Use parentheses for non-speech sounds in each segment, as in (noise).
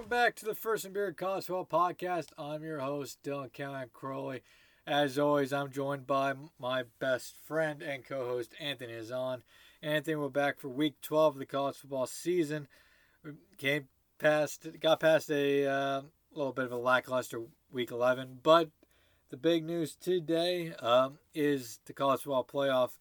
welcome back to the First and Beer College Football Podcast. I'm your host, Dylan Callahan Crowley. As always, I'm joined by my best friend and co-host, Anthony Hazan. Anthony, we're back for Week 12 of the college football season. We came past, got past a uh, little bit of a lackluster Week 11, but the big news today um, is the college football playoff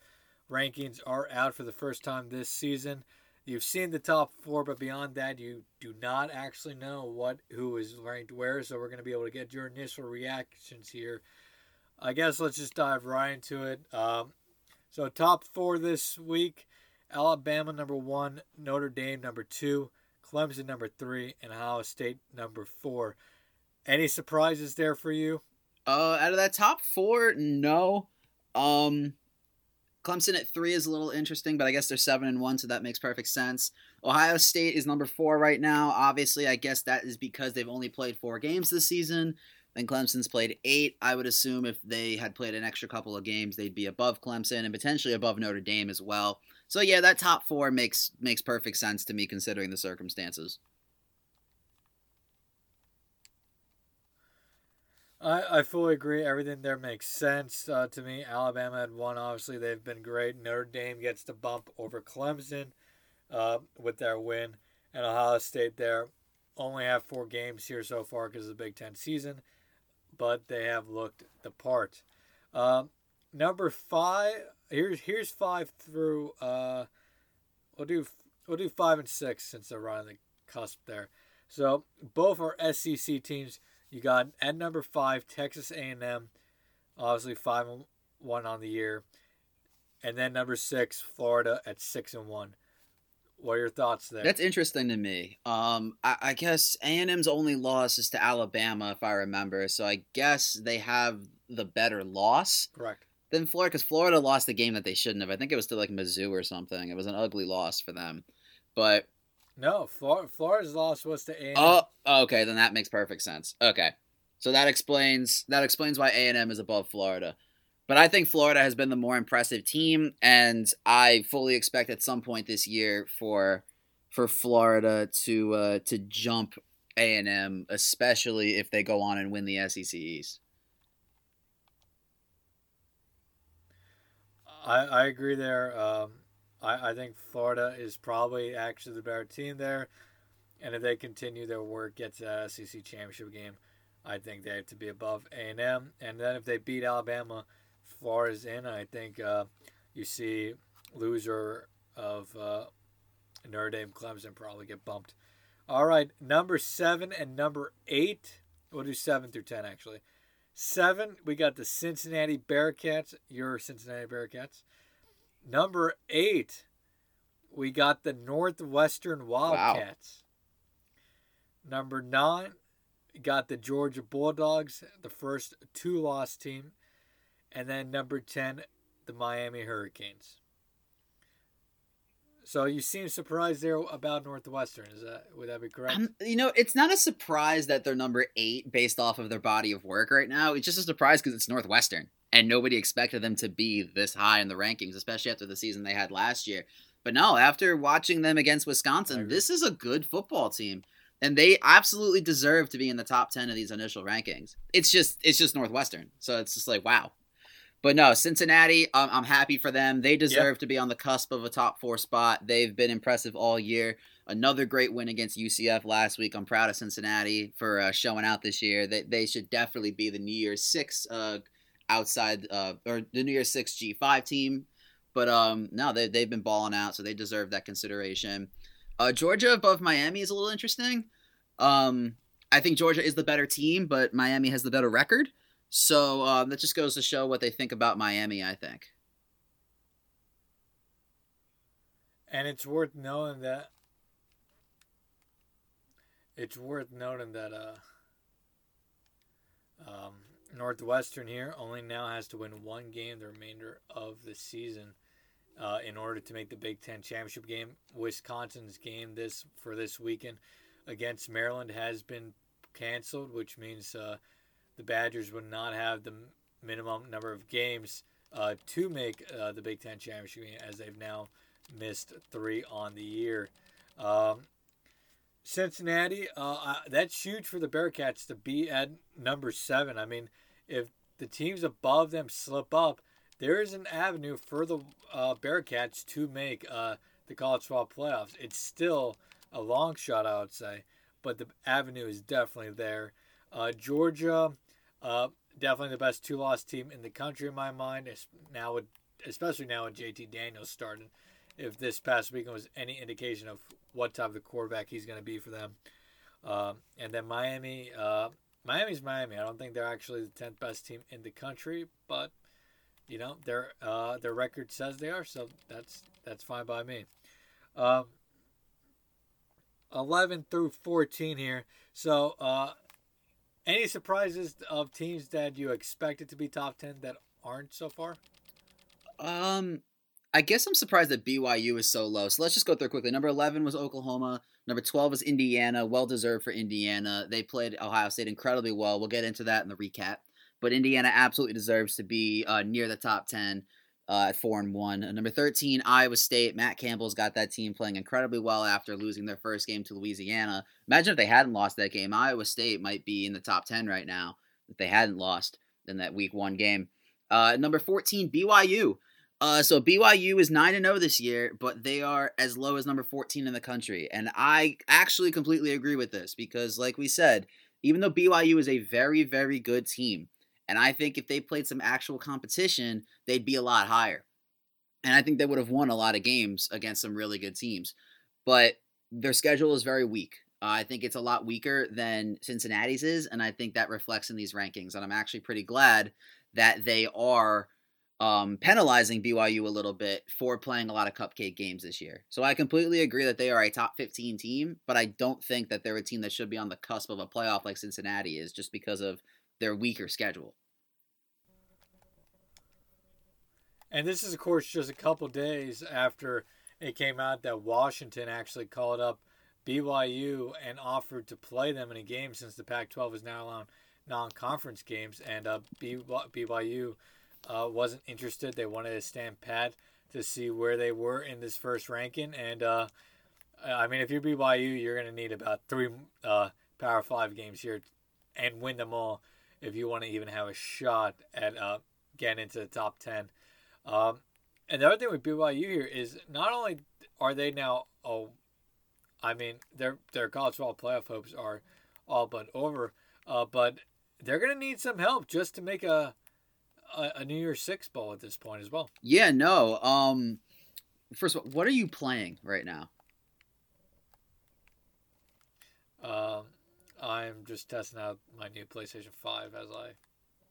rankings are out for the first time this season. You've seen the top four, but beyond that, you do not actually know what who is ranked where. So we're going to be able to get your initial reactions here. I guess let's just dive right into it. Um, so top four this week: Alabama number one, Notre Dame number two, Clemson number three, and Ohio State number four. Any surprises there for you? Uh, out of that top four, no. Um, Clemson at three is a little interesting, but I guess they're seven and one, so that makes perfect sense. Ohio State is number four right now. Obviously, I guess that is because they've only played four games this season. And Clemson's played eight. I would assume if they had played an extra couple of games, they'd be above Clemson and potentially above Notre Dame as well. So yeah, that top four makes makes perfect sense to me considering the circumstances. I, I fully agree. Everything there makes sense uh, to me. Alabama had won. Obviously, they've been great. Notre Dame gets the bump over Clemson uh, with their win. And Ohio State there only have four games here so far because of the Big Ten season, but they have looked the part. Um, number five. Here's here's five through. Uh, we'll do we'll do five and six since they're right on the cusp there. So both are SEC teams. You got at number five Texas A&M, obviously five and one on the year, and then number six Florida at six and one. What are your thoughts there? That's interesting to me. Um, I, I guess A and M's only loss is to Alabama, if I remember. So I guess they have the better loss. Correct. Than Florida, because Florida lost the game that they shouldn't have. I think it was to like Mizzou or something. It was an ugly loss for them. But no, Florida, Florida's loss was to A&M. Oh, okay, then that makes perfect sense. Okay, so that explains that explains why A and M is above Florida. But I think Florida has been the more impressive team, and I fully expect at some point this year for for Florida to uh, to jump A and M, especially if they go on and win the SEC East. I, I agree there. Um, I, I think Florida is probably actually the better team there. And if they continue their work, get to that SEC championship game, I think they have to be above A&M. And then if they beat Alabama, Florida's in. I think uh, you see loser of uh, Notre Dame, Clemson probably get bumped. All right, number seven and number eight. We'll do seven through ten actually. Seven, we got the Cincinnati Bearcats. Your Cincinnati Bearcats. Number eight, we got the Northwestern Wildcats. Wow. Number nine, got the Georgia Bulldogs, the first two loss team. And then number 10, the Miami Hurricanes. So you seem surprised there about Northwestern. Is that would that be correct? Um, you know, it's not a surprise that they're number eight based off of their body of work right now. It's just a surprise because it's Northwestern and nobody expected them to be this high in the rankings, especially after the season they had last year. But no, after watching them against Wisconsin, this is a good football team. And they absolutely deserve to be in the top 10 of these initial rankings. It's just it's just Northwestern. So it's just like wow. But no, Cincinnati, um, I'm happy for them. They deserve to be on the cusp of a top 4 spot. They've been impressive all year. Another great win against UCF last week. I'm proud of Cincinnati for uh, showing out this year. They, they should definitely be the New Year's 6 uh, outside uh, or the New Year's Six G five team. But um, no, they they've been balling out, so they deserve that consideration. Uh, Georgia above Miami is a little interesting. Um, I think Georgia is the better team, but Miami has the better record. So um, that just goes to show what they think about Miami. I think. And it's worth knowing that. It's worth noting that uh, um, Northwestern here only now has to win one game the remainder of the season uh, in order to make the Big Ten championship game. Wisconsin's game this for this weekend against Maryland has been canceled, which means uh, the Badgers would not have the minimum number of games uh, to make uh, the Big Ten championship game, as they've now missed three on the year. Um, Cincinnati, uh, that's huge for the Bearcats to be at number seven. I mean, if the teams above them slip up, there is an avenue for the uh, Bearcats to make uh, the college football playoffs. It's still a long shot, I would say, but the avenue is definitely there. Uh, Georgia, uh, definitely the best two-loss team in the country in my mind. Now, with, especially now with JT Daniels started. If this past weekend was any indication of what type of quarterback he's going to be for them, um, and then Miami, uh, Miami's Miami. I don't think they're actually the tenth best team in the country, but you know their uh, their record says they are, so that's that's fine by me. Um, 11 through 14 here. So, uh, any surprises of teams that you expected to be top 10 that aren't so far? Um, I guess I'm surprised that BYU is so low. So let's just go through quickly. Number 11 was Oklahoma. Number 12 was Indiana. Well deserved for Indiana. They played Ohio State incredibly well. We'll get into that in the recap. But Indiana absolutely deserves to be uh, near the top 10 uh, at four and one. Uh, number thirteen, Iowa State. Matt Campbell's got that team playing incredibly well after losing their first game to Louisiana. Imagine if they hadn't lost that game. Iowa State might be in the top ten right now if they hadn't lost in that week one game. Uh, number fourteen, BYU. Uh, so BYU is nine and zero oh this year, but they are as low as number fourteen in the country, and I actually completely agree with this because, like we said, even though BYU is a very very good team and I think if they played some actual competition, they'd be a lot higher. And I think they would have won a lot of games against some really good teams. But their schedule is very weak. Uh, I think it's a lot weaker than Cincinnati's is, and I think that reflects in these rankings. And I'm actually pretty glad that they are um, penalizing BYU a little bit for playing a lot of cupcake games this year. So I completely agree that they are a top 15 team, but I don't think that they're a team that should be on the cusp of a playoff like Cincinnati is just because of their weaker schedule. And this is, of course, just a couple days after it came out that Washington actually called up BYU and offered to play them in a game since the Pac 12 is now allowing non conference games. And uh, BYU uh, wasn't interested. They wanted to stand pat to see where they were in this first ranking. And uh, I mean, if you're BYU, you're going to need about three uh, Power 5 games here and win them all if you want to even have a shot at uh, getting into the top 10. Um, and the other thing with BYU here is not only are they now, oh, I mean, their their college football playoff hopes are all but over, uh, but they're going to need some help just to make a, a, a New Year's Six bowl at this point as well. Yeah, no. Um, first of all, what are you playing right now? Um, I'm just testing out my new PlayStation Five as I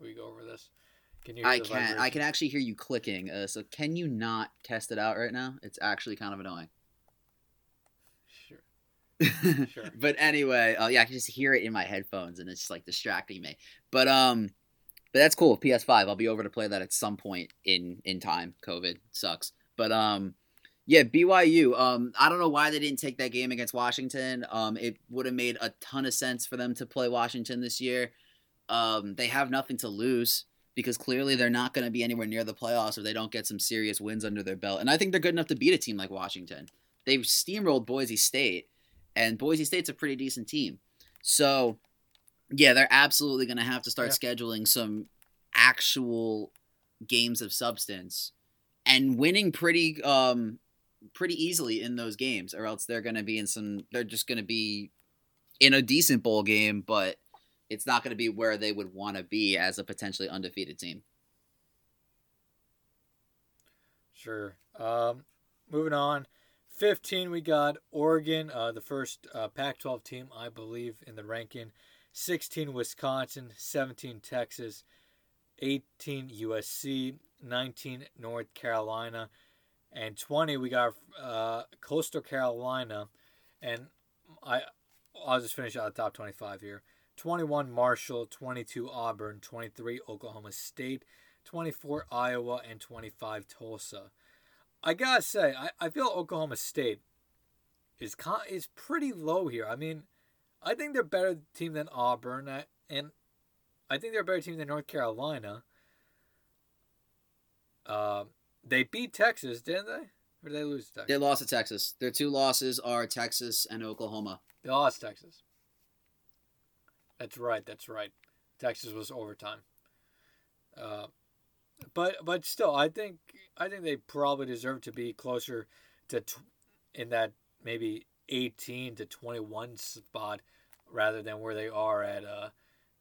we go over this. Can you? I can. Vibration? I can actually hear you clicking. Uh, so can you not test it out right now? It's actually kind of annoying. Sure. (laughs) sure. but anyway, uh, yeah, I can just hear it in my headphones, and it's just like distracting me. But um, but that's cool. PS5. I'll be over to play that at some point in in time. COVID sucks, but um. Yeah, BYU. Um, I don't know why they didn't take that game against Washington. Um, it would have made a ton of sense for them to play Washington this year. Um, they have nothing to lose because clearly they're not going to be anywhere near the playoffs if they don't get some serious wins under their belt. And I think they're good enough to beat a team like Washington. They've steamrolled Boise State, and Boise State's a pretty decent team. So, yeah, they're absolutely going to have to start yeah. scheduling some actual games of substance and winning pretty um pretty easily in those games or else they're going to be in some they're just going to be in a decent bowl game but it's not going to be where they would want to be as a potentially undefeated team. Sure. Um, moving on. 15, we got Oregon, uh, the first uh, Pac 12 team, I believe, in the ranking. 16, Wisconsin. 17, Texas. 18, USC. 19, North Carolina. And 20, we got uh, Coastal Carolina. And I, I'll just finish out the top 25 here. 21 Marshall, 22 Auburn, 23 Oklahoma State, 24 Iowa, and 25 Tulsa. I gotta say, I, I feel Oklahoma State is con- is pretty low here. I mean, I think they're a better team than Auburn, and I think they're a better team than North Carolina. Uh, they beat Texas, didn't they? Or did they lose to Texas? They lost to Texas. Their two losses are Texas and Oklahoma. They lost Texas. That's right. That's right. Texas was overtime. Uh, but but still, I think I think they probably deserve to be closer to tw- in that maybe eighteen to twenty one spot rather than where they are at uh,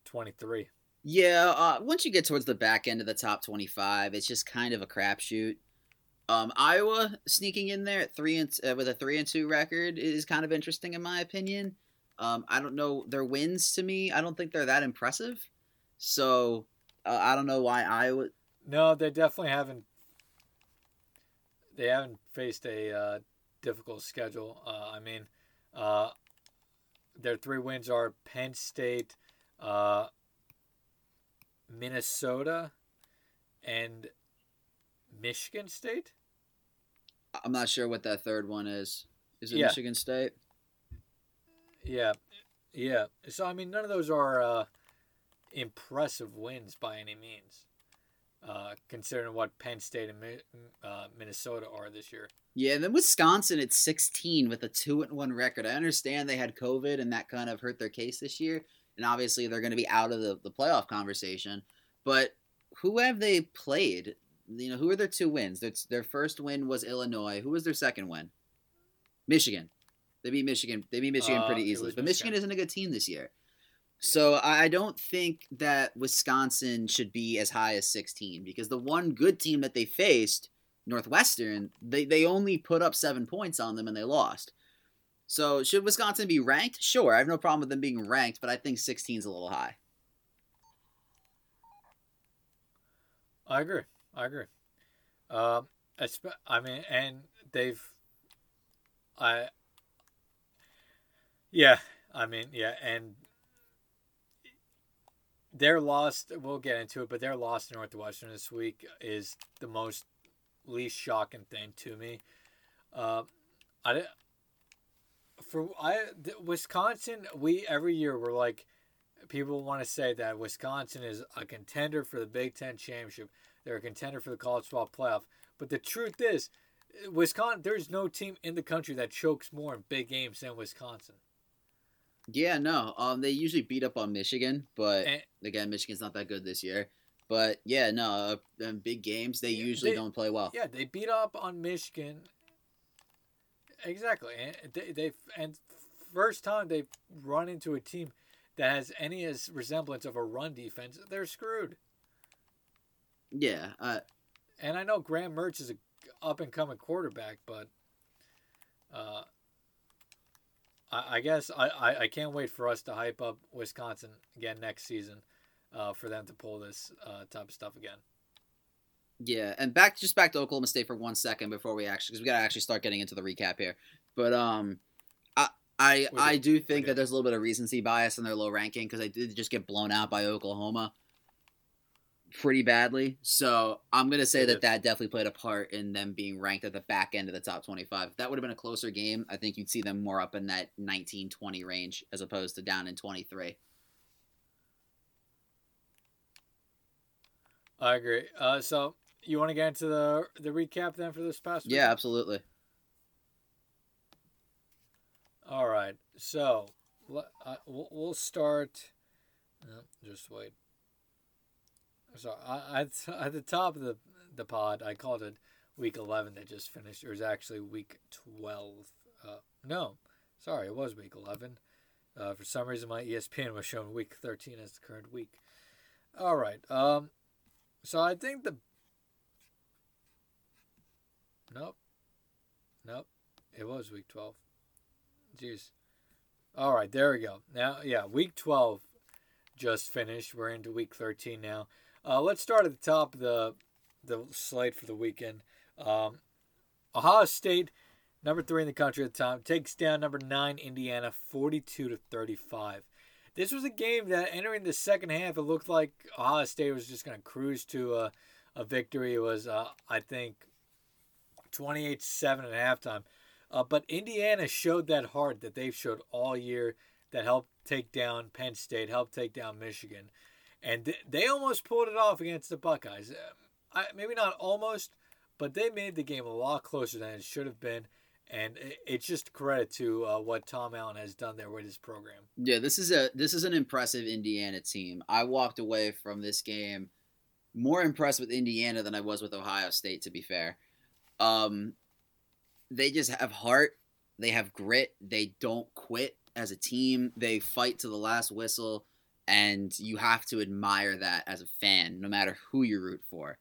twenty three. Yeah, uh, once you get towards the back end of the top twenty-five, it's just kind of a crapshoot. Um, Iowa sneaking in there at three and uh, with a three and two record is kind of interesting in my opinion. Um, I don't know their wins to me. I don't think they're that impressive. So uh, I don't know why Iowa. No, they definitely haven't. They haven't faced a uh, difficult schedule. Uh, I mean, uh, their three wins are Penn State, uh, Minnesota, and Michigan State. I'm not sure what that third one is. Is it Yeah. Michigan State? Yeah, yeah. So I mean, none of those are uh, impressive wins by any means, uh, considering what Penn State and Mi- uh, Minnesota are this year. Yeah, and then Wisconsin at 16 with a two and one record. I understand they had COVID and that kind of hurt their case this year, and obviously they're going to be out of the, the playoff conversation. But who have they played? You know, who are their two wins? Their, their first win was Illinois. Who was their second win? Michigan. They beat Michigan. They beat Michigan Uh, pretty easily. But Michigan Michigan. isn't a good team this year. So I I don't think that Wisconsin should be as high as 16 because the one good team that they faced, Northwestern, they, they only put up seven points on them and they lost. So should Wisconsin be ranked? Sure, I have no problem with them being ranked, but I think 16 is a little high. I agree. I agree. Uh, espe- I mean, and they've, I, yeah, I mean, yeah, and their loss. We'll get into it, but their loss to Northwestern this week is the most least shocking thing to me. Uh, I for I the, Wisconsin. We every year we're like people want to say that Wisconsin is a contender for the Big Ten championship. They're a contender for the college football playoff. But the truth is, Wisconsin. There's no team in the country that chokes more in big games than Wisconsin. Yeah, no, um, they usually beat up on Michigan, but And, again, Michigan's not that good this year. But yeah, no, uh, in big games they Yeah, usually they- don't play well. yeah, they beat up on Michigan. Exactly, and they they and first time they've run into a team that has any as resemblance of a run defense, they're screwed. Yeah, uh, And I know Graham Mertz is a up and coming quarterback, but uh, I, I guess I, I, I can't wait for us to hype up Wisconsin again next season uh, for them to pull this uh, type of stuff again. Yeah, and back just back to Oklahoma State for one second before we actually because we gotta actually start getting into the recap here. But um, I I I do. do think that there's a little bit of recency bias in their low ranking because they did just get blown out by Oklahoma pretty badly. So I'm gonna say that that definitely played a part in them being ranked at the back end of the top 25. If that would have been a closer game, I think you'd see them more up in that 19-20 range as opposed to down in 23. I agree. Uh, so you want to get into the the recap then for this past week? Yeah, absolutely. All right. So uh, we'll, we'll start. No, just wait. So I, at (laughs) at the top of the the pod, I called it week eleven that just finished. It was actually week twelve. Uh, no, sorry, it was week eleven. Uh, for some reason, my ESPN was showing week thirteen as the current week. All right. Um. So I think the. Nope. Nope. It was week twelve. Jeez. All right, there we go. Now, yeah, week 12 just finished. We're into week 13 now. Uh, let's start at the top of the the slate for the weekend. Um, Ohio State, number three in the country at the time, takes down number nine Indiana, 42 to 35. This was a game that entering the second half, it looked like Ohio State was just going to cruise to a, a victory. It was, uh, I think, 28 7 at halftime. Uh, but Indiana showed that heart that they've showed all year that helped take down Penn State, helped take down Michigan. And th- they almost pulled it off against the Buckeyes. Um, I, maybe not almost, but they made the game a lot closer than it should have been. And it's just credit to uh, what Tom Allen has done there with his program. Yeah, this is a this is an impressive Indiana team. I walked away from this game more impressed with Indiana than I was with Ohio State. To be fair, um, they just have heart. They have grit. They don't quit as a team. They fight to the last whistle, and you have to admire that as a fan, no matter who you root for.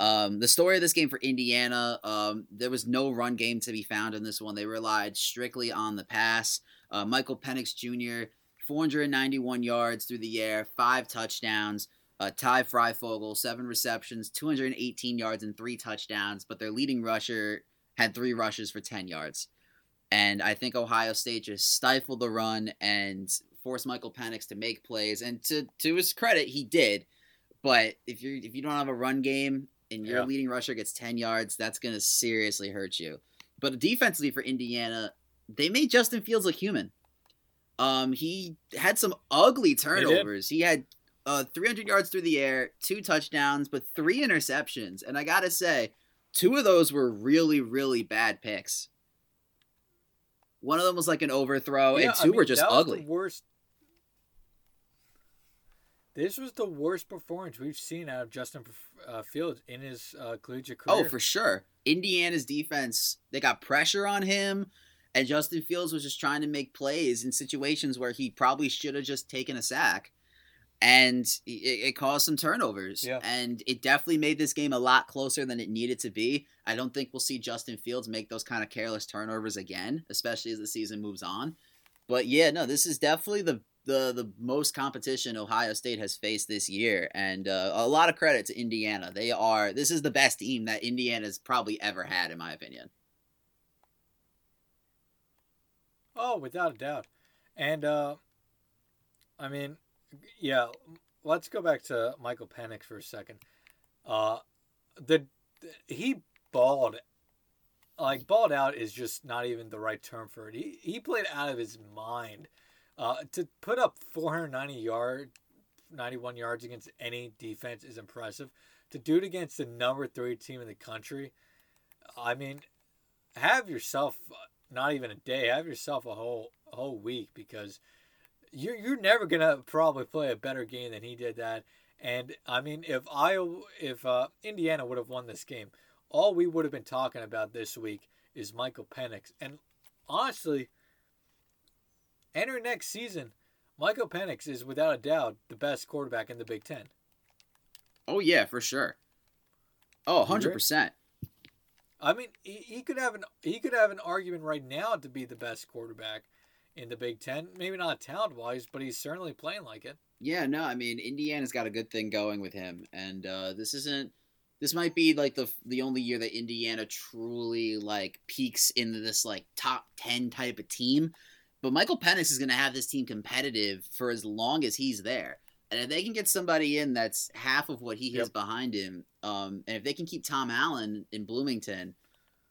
Um, the story of this game for Indiana, um, there was no run game to be found in this one. They relied strictly on the pass. Uh, Michael Penix Jr., 491 yards through the air, five touchdowns. Uh, Ty Fryfogle, seven receptions, 218 yards, and three touchdowns. But their leading rusher had three rushes for 10 yards. And I think Ohio State just stifled the run and forced Michael Penix to make plays. And to to his credit, he did. But if you if you don't have a run game and your yeah. leading rusher gets 10 yards, that's going to seriously hurt you. But defensively for Indiana, they made Justin Fields look human. Um, he had some ugly turnovers. He, had uh, 300 yards through the air, two touchdowns, but three interceptions. And I got to say, two of those were really, really bad picks. One of them was like an overthrow, yeah, and two I mean, were just ugly. worst this was the worst performance we've seen out of Justin uh, Fields in his uh, collegiate oh, career. Oh, for sure. Indiana's defense, they got pressure on him, and Justin Fields was just trying to make plays in situations where he probably should have just taken a sack. And it, it caused some turnovers. Yeah. And it definitely made this game a lot closer than it needed to be. I don't think we'll see Justin Fields make those kind of careless turnovers again, especially as the season moves on. But yeah, no, this is definitely the the the most competition Ohio State has faced this year, and uh, a lot of credit to Indiana. They are this is the best team that Indiana's probably ever had, in my opinion. Oh, without a doubt, and uh, I mean, yeah. Let's go back to Michael Penix for a second. Uh, the he balled like balled out is just not even the right term for it. He he played out of his mind uh, to put up 490 yard, 91 yards against any defense is impressive. To do it against the number three team in the country, I mean, have yourself not even a day, have yourself a whole a whole week because you're you're never gonna probably play a better game than he did that. And I mean, if Iowa, if uh, Indiana would have won this game, all we would have been talking about this week is Michael Penix. And honestly, Enter next season, Michael Penix is without a doubt the best quarterback in the Big Ten. Oh yeah, for sure. Oh, 100 percent. I mean, he, he could have an he could have an argument right now to be the best quarterback in the Big Ten. Maybe not talent wise, but he's certainly playing like it. Yeah, no, I mean Indiana's got a good thing going with him, and uh, this isn't. This might be like the the only year that Indiana truly like peaks into this like top ten type of team. But Michael Penix is going to have this team competitive for as long as he's there. And if they can get somebody in that's half of what he has yep. behind him, um, and if they can keep Tom Allen in Bloomington,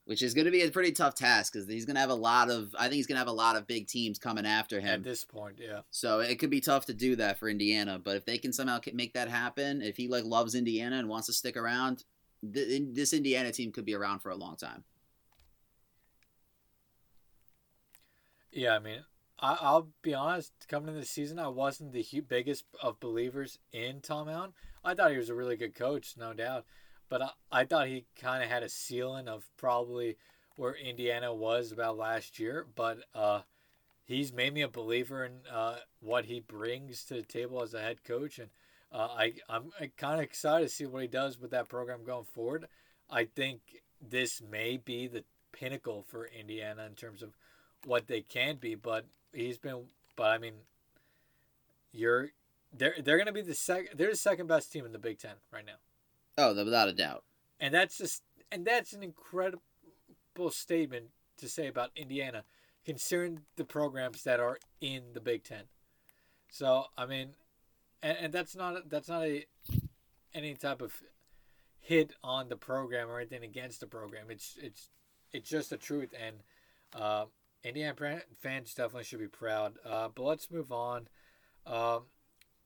which is going to be a pretty tough task because he's going to have a lot of, I think he's going to have a lot of big teams coming after him at this point. Yeah. So it could be tough to do that for Indiana, but if they can somehow make that happen, if he like loves Indiana and wants to stick around, th- this Indiana team could be around for a long time. Yeah, I mean, I, I'll be honest. Coming into the season, I wasn't the biggest of believers in Tom Allen. I thought he was a really good coach, no doubt, but I, I thought he kind of had a ceiling of probably where Indiana was about last year. But uh, he's made me a believer in uh, what he brings to the table as a head coach, and uh, I I'm kind of excited to see what he does with that program going forward. I think this may be the pinnacle for Indiana in terms of what they can be, but he's been. But I mean, you're they're they're going to be the second. They're the second best team in the Big Ten right now. Oh, without a doubt. And that's just and that's an incredible statement to say about Indiana, considering the programs that are in the Big Ten. So I mean, and, and that's not that's not a any type of hit on the program or anything against the program. It's it's it's just the truth, and uh, Indiana fans definitely should be proud. Uh, but let's move on. Um,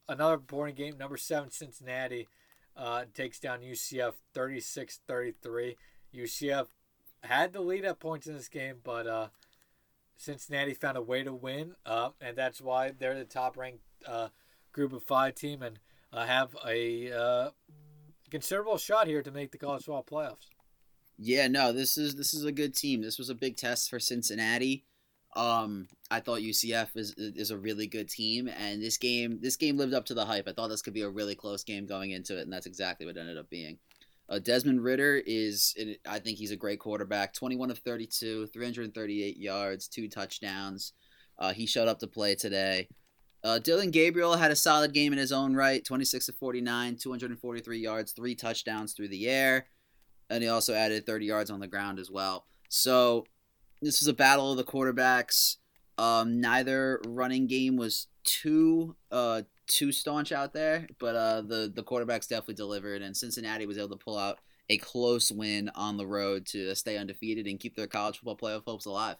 another boring game. Number seven, Cincinnati uh, takes down UCF 36 33. UCF had the lead at points in this game, but uh, Cincinnati found a way to win, uh, and that's why they're the top ranked uh, group of five team and uh, have a uh, considerable shot here to make the college football playoffs. Yeah, no, this is this is a good team. This was a big test for Cincinnati. Um, I thought UCF is is a really good team, and this game this game lived up to the hype. I thought this could be a really close game going into it, and that's exactly what ended up being. Uh, Desmond Ridder is, I think he's a great quarterback. 21 of 32, 338 yards, two touchdowns. Uh, he showed up to play today. Uh, Dillon Gabriel had a solid game in his own right 26 of 49, 243 yards, three touchdowns through the air. And he also added 30 yards on the ground as well. So this was a battle of the quarterbacks. Um, neither running game was too uh, too staunch out there, but uh, the the quarterbacks definitely delivered, and Cincinnati was able to pull out a close win on the road to stay undefeated and keep their college football playoff hopes alive.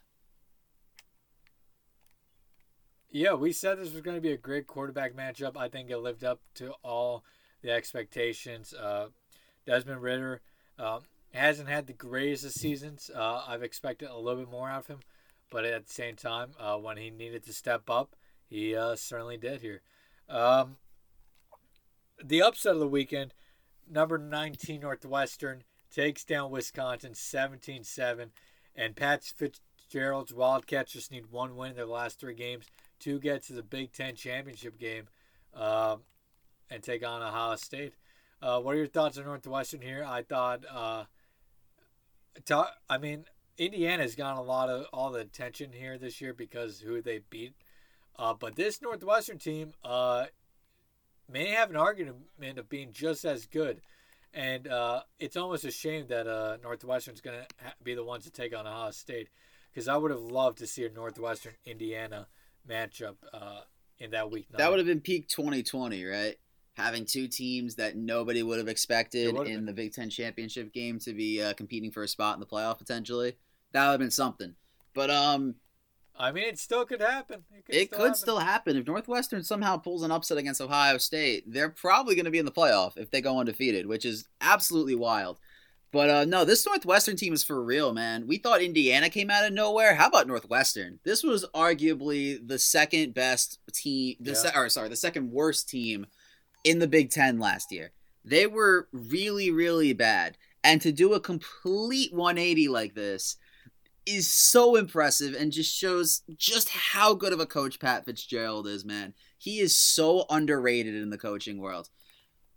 Yeah, we said this was going to be a great quarterback matchup. I think it lived up to all the expectations. Uh, Desmond Ridder um, hasn't had the greatest of seasons. Uh, I've expected a little bit more out of him, but at the same time, uh, when he needed to step up, he uh, certainly did here. Um, the upset of the weekend, number 19 Northwestern takes down Wisconsin 17 7. And Pat Fitzgerald's Wildcats just need one win in their last three games to get to the Big Ten championship game uh, and take on Ohio State. Uh, what are your thoughts on Northwestern here? I thought, uh, I mean, Indiana's gotten a lot of all the attention here this year because who they beat uh, but this Northwestern team uh, may have an argument of being just as good. And uh, it's almost a shame that uh, Northwestern's going to ha- be the ones to take on Ohio State because I would have loved to see a Northwestern Indiana matchup uh, in that week. That would have been peak 2020, right? Having two teams that nobody would have expected in been. the Big Ten championship game to be uh, competing for a spot in the playoff potentially. That would have been something. But um, I mean, it still could happen. It could, it still, could happen. still happen. If Northwestern somehow pulls an upset against Ohio State, they're probably going to be in the playoff if they go undefeated, which is absolutely wild. But uh, no, this Northwestern team is for real, man. We thought Indiana came out of nowhere. How about Northwestern? This was arguably the second best team, the yeah. se- or sorry, the second worst team in the Big Ten last year. They were really, really bad, and to do a complete 180 like this is so impressive and just shows just how good of a coach Pat Fitzgerald is, man. He is so underrated in the coaching world.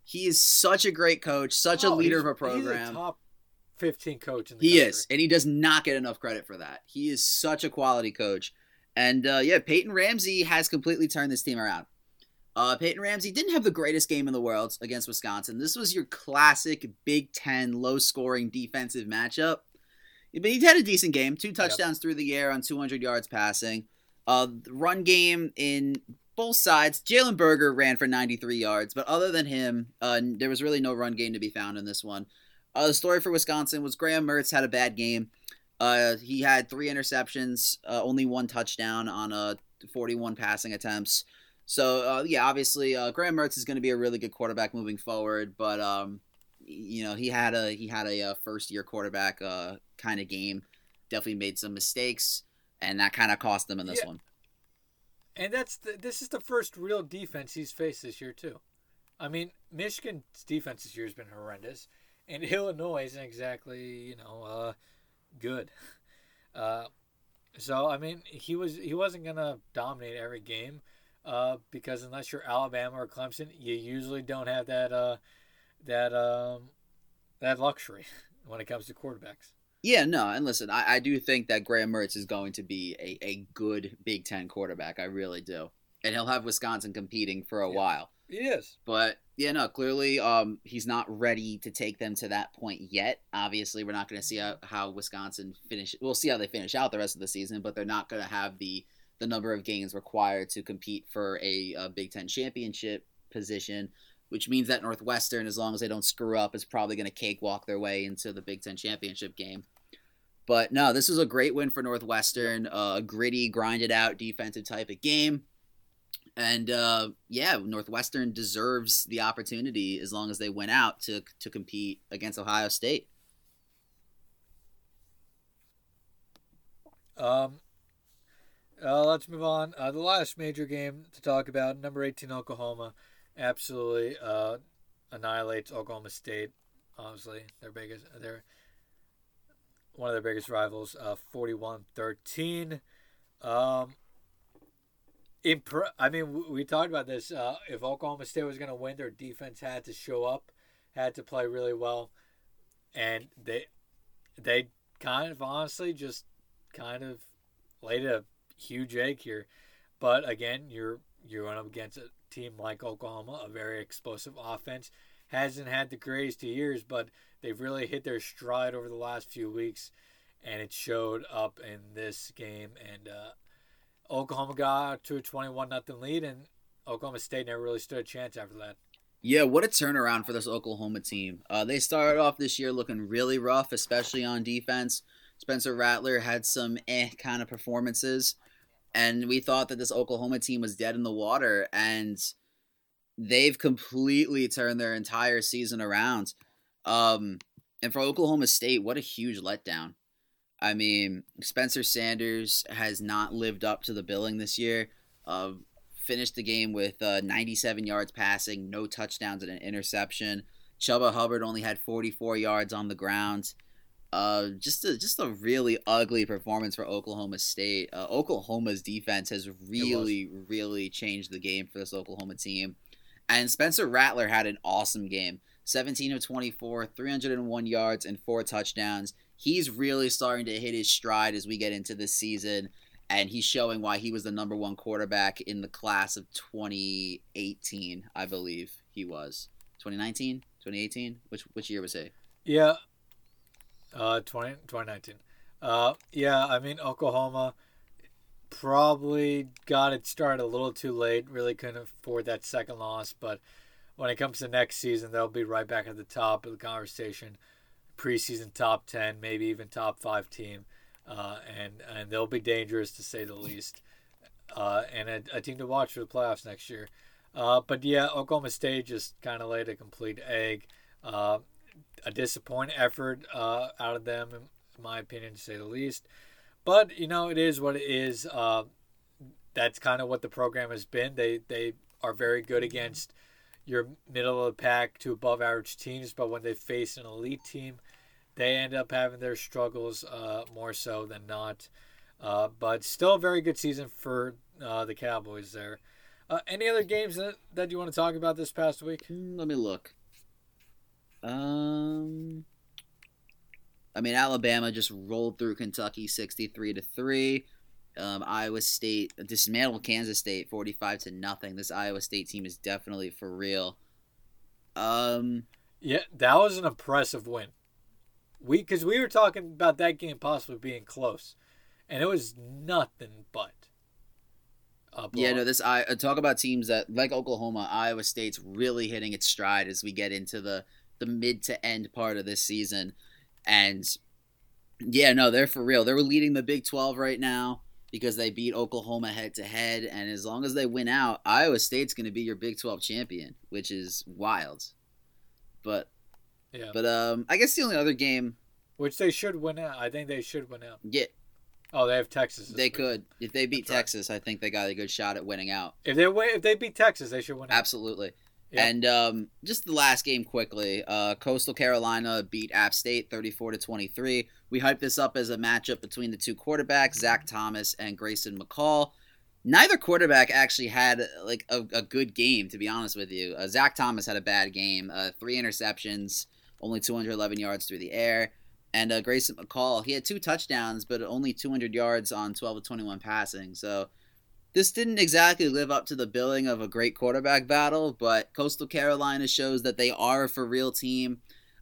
He is such a great coach, such oh, a leader of a program. A top 15 coach in the He country. is, and he does not get enough credit for that. He is such a quality coach. And uh, yeah, Peyton Ramsey has completely turned this team around. Uh, Peyton Ramsey didn't have the greatest game in the world against Wisconsin. This was your classic Big Ten low scoring defensive matchup but he had a decent game. Two touchdowns yep. through the air on 200 yards passing. Uh, run game in both sides. Jalen Berger ran for 93 yards, but other than him, uh, there was really no run game to be found in this one. Uh, the story for Wisconsin was Graham Mertz had a bad game. Uh, he had three interceptions, uh, only one touchdown on uh, 41 passing attempts. So uh, yeah, obviously uh, Graham Mertz is going to be a really good quarterback moving forward, but um, you know he had a he had a, a uh, first year quarterback uh, kind of game. Definitely made some mistakes, and that kind of cost them in this yeah. one. And that's the, this is the first real defense he's faced this year too. I mean, Michigan's defense this year has been horrendous, and (laughs) Illinois isn't exactly you know uh, good. (laughs) Uh, so I mean, he was he wasn't gonna dominate every game uh, because unless you're Alabama or Clemson, you usually don't have that uh, that um, that luxury (laughs) when it comes to quarterbacks. Yeah, no, and listen, I, I do think that Graham Mertz is going to be a, a good Big Ten quarterback. I really do. And he'll have Wisconsin competing for a yeah, while. He is. But yeah, no, clearly um, he's not ready to take them to that point yet. Obviously, we're not going to see how, how Wisconsin finish. We'll see how they finish out the rest of the season, but they're not going to have the the number of games required to compete for a, a Big Ten championship position which means that Northwestern, as long as they don't screw up, is probably going to cakewalk their way into the Big Ten championship game. But no, this was a great win for Northwestern. A gritty, grinded out defensive type of game. And uh, yeah, Northwestern deserves the opportunity as long as they went out to to compete against Ohio State. Um, uh, let's move on. Uh, the last major game to talk about, number 18 Oklahoma, absolutely uh, annihilates Oklahoma State. Obviously, their biggest, their one of their biggest rivals, uh, 41-13. Um, impre- I mean, we talked about this. Uh, if Oklahoma State was going to win, their defense had to show up, had to play really well, and they they kind of honestly just kind of laid a huge egg here. But again, you're you're going up against a team like Oklahoma, a very explosive offense. Hasn't had the greatest years, but they've really hit their stride over the last few weeks, and it showed up in this game. And uh, Oklahoma got to a 21 nothing lead, and Oklahoma State never really stood a chance after that. Yeah, what a turnaround for this Oklahoma team. Uh, they started off this year looking really rough, especially on defense. Spencer Rattler had some eh kind of performances, and we thought that this Oklahoma team was dead in the water, and they've completely turned their entire season around. Um, and for Oklahoma State, what a huge letdown. I mean, Spencer Sanders has not lived up to the billing this year. Uh, finished the game with uh, 97 yards passing, no touchdowns, and an interception. Chuba Hubbard only had 44 yards on the ground. Uh, just a just a really ugly performance for Oklahoma State. Uh, Oklahoma's defense has really really changed the game for this Oklahoma team, and Spencer Rattler had an awesome game. 17 of 24, 301 yards and four touchdowns. He's really starting to hit his stride as we get into this season, and he's showing why he was the number one quarterback in the class of 2018, I believe he was. 2019, 2018. Which which year was he? Yeah, uh, 20, 2019. Uh, yeah, I mean, Oklahoma probably got it started a little too late. Really couldn't afford that second loss. But when it comes to next season, they'll be right back at the top of the conversation. Preseason top 10, maybe even top five team. Uh, and, and they'll be dangerous to say the least. Uh, and a, a, team to watch for the playoffs next year. Uh, but yeah, Oklahoma State just kind of laid a complete egg. Uh, a disappointing effort uh, out of them, in my opinion, to say the least. But you know, it is what it is. Uh, that's kind of what the program has been. They they are very good against your middle of the pack to above average teams, but when they face an elite team, they end up having their struggles uh, more so than not. Uh, but still a very good season for uh, the Cowboys there. Uh, any other games that, that you want to talk about this past week? Hmm, let me look. Um, I mean, Alabama just rolled through Kentucky sixty-three to three. Um, Iowa State dismantled Kansas State forty-five to nothing. This Iowa State team is definitely for real. Um, yeah, that was an impressive win. We because we were talking about that game possibly being close, and it was nothing but. Yeah, no. This I uh, talk about teams that like Oklahoma, Iowa State's really hitting its stride as we get into the the mid to end part of this season. And yeah, no, they're for real. They're leading the Big 12 right now because they beat Oklahoma head to head. And as long as they win out, Iowa State's going to be your Big 12 champion, which is wild. But yeah. But um, I guess the only other game, which they should win out. I think they should win out. Yeah. Oh, they have Texas. They week. could if they beat That's Texas. Right. I think they got a good shot at winning out. If they if they beat Texas, they should win. Out. Absolutely. And um, just the last game quickly, uh, Coastal Carolina beat App State 34 to 23. We hyped this up as a matchup between the two quarterbacks, Zac Thomas and Grayson McCall. Neither quarterback actually had like a, a good game, to be honest with you. Uh, Zac Thomas had a bad game, uh, three interceptions, only 211 yards through the air. And uh, Grayson McCall, he had two touchdowns, but only 200 yards on 12 to 21 passing. So this didn't exactly live up to the billing of a great quarterback battle, but Coastal Carolina shows that they are a for real team.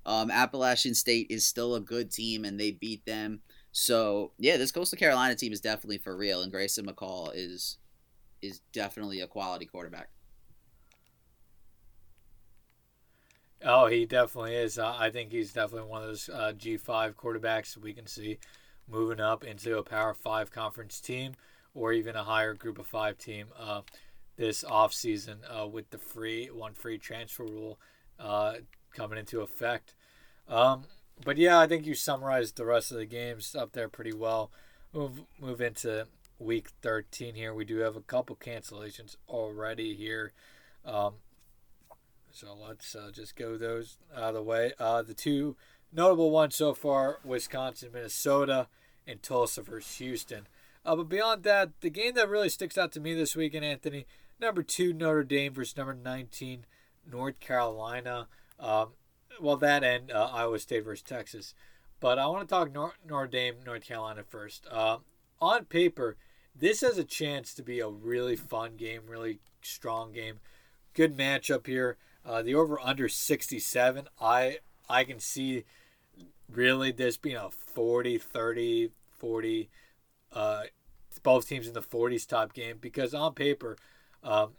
Um, Appalachian State is still a good team, and they beat them. So yeah, this Coastal Carolina team is definitely for real, and Grayson McCall is is definitely a quality quarterback. Oh, he definitely is. Uh, I think he's definitely one of those uh, G5 quarterbacks we can see moving up into a Power 5 conference team or even a higher group of five team uh, this offseason uh, with the free one free transfer rule uh, coming into effect. Um, but yeah, I think you summarized the rest of the games up there pretty well. move move into week 13 here. We do have a couple cancellations already here. Um, so let's uh, just go those out of the way. Uh, the two notable ones so far Wisconsin, Minnesota, and Tulsa versus Houston. Uh, but beyond that, the game that really sticks out to me this weekend, Anthony, number two, Notre Dame versus number 19, North Carolina. Um, well, that and uh, Iowa State versus Texas. But I want to talk Nor- Notre Dame, North Carolina first. Uh, on paper, this has a chance to be a really fun game, really strong game. Good matchup here. Uh, the over under 67. I I can see really this being a 40 30 40 uh, both teams in the 40s top game because on paper um,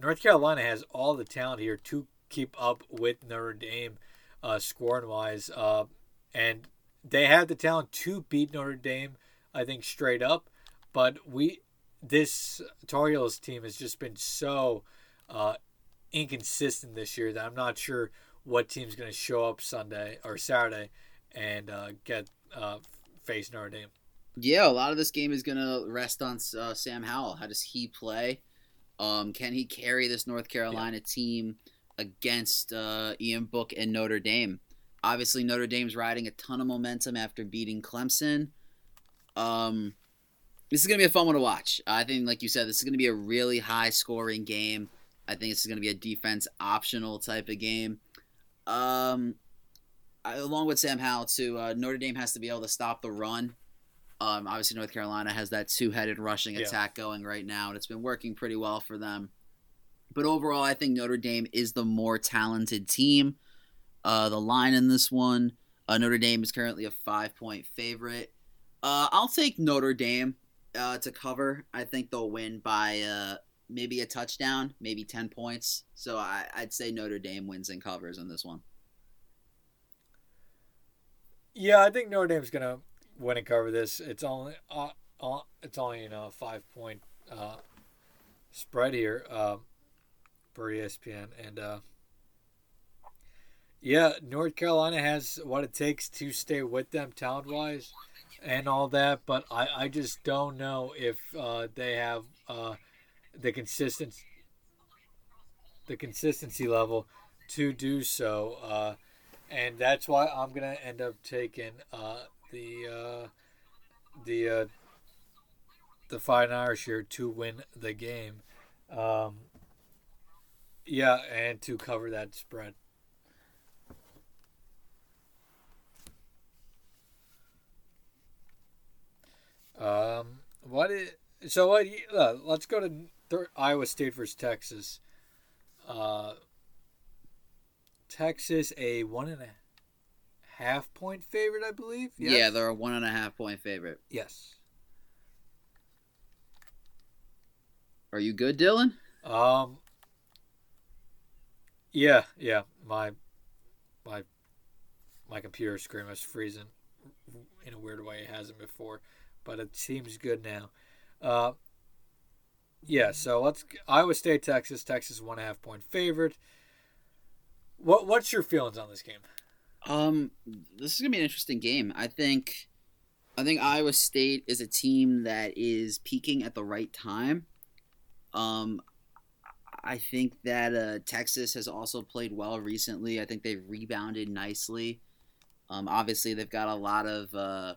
North Carolina has all the talent here to keep up with Notre Dame uh, scoring wise uh, and they have the talent to beat Notre Dame I think straight up but we this Tar Heels team has just been so uh, inconsistent this year that I'm not sure what team's going to show up Sunday or Saturday and uh, get uh, face Notre Dame. Yeah, a lot of this game is going to rest on uh, Sam Howell. How does he play? Um, can he carry this North Carolina yeah. team against uh, Ian Book and Notre Dame? Obviously, Notre Dame's riding a ton of momentum after beating Clemson. Um, this is going to be a fun one to watch. I think, like you said, this is going to be a really high scoring game. I think this is going to be a defense optional type of game. Um, I, along with Sam Howell, too, uh, Notre Dame has to be able to stop the run. Um, obviously, North Carolina has that two headed rushing yeah. attack going right now, and it's been working pretty well for them. But overall, I think Notre Dame is the more talented team. Uh, the line in this one, uh, Notre Dame is currently a five point favorite. Uh, I'll take Notre Dame uh, to cover. I think they'll win by uh, maybe a touchdown, maybe 10 points. So I, would say Notre Dame wins and covers in this one. Yeah, I think Notre Dame's gonna win it cover this. It's only uh, uh, it's only you know a five point uh, spread here uh, for ESPN, and uh, yeah, North Carolina has what it takes to stay with them talent wise and all that, but I, I just don't know if uh, they have uh, the consistency the consistency level to do so. Uh, and that's why I'm gonna end up taking uh, the uh, the uh, the Fighting Irish here to win the game. Um, yeah, and to cover that spread. Um, what is so? What? Uh, let's go to Iowa State versus Texas. Uh, Texas a one and a half point favorite, I believe. Yes? Yeah, they're a one and a half point favorite. Yes. Are you good, Dylan? Um. Yeah, yeah. My, my, my computer screen was freezing in a weird way. It hasn't before, but it seems good now. Uh, yeah, so let's Iowa State, Texas. Texas one and a half point favorite. What what's your feelings on this game? Um, this is gonna be an interesting game. I think, I think Iowa State is a team that is peaking at the right time. Um, I think that uh, Texas has also played well recently. I think they've rebounded nicely. Um, obviously, they've got a lot of uh, a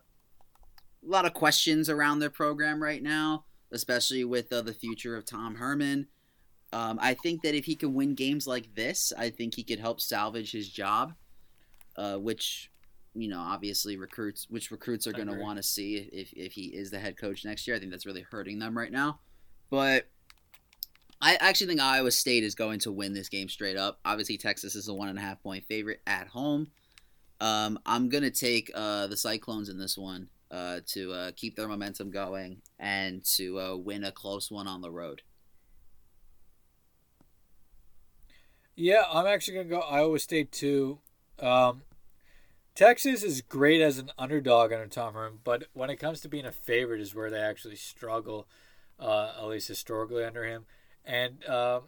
lot of questions around their program right now especially with uh, the future of Tom Herman. Um, I think that if he can win games like this, I think he could help salvage his job, uh, which you know obviously recruits which recruits are going to want to see if, if he is the head coach next year. I think that's really hurting them right now. But I actually think Iowa State is going to win this game straight up. Obviously, Texas is a one and a half point favorite at home. Um, I'm gonna take uh, the Cyclones in this one uh, to uh, keep their momentum going and to uh, win a close one on the road. Yeah, I'm actually going to go Iowa State too. Um, Texas is great as an underdog under Tom Herman, but when it comes to being a favorite, is where they actually struggle, uh, at least historically under him. And um,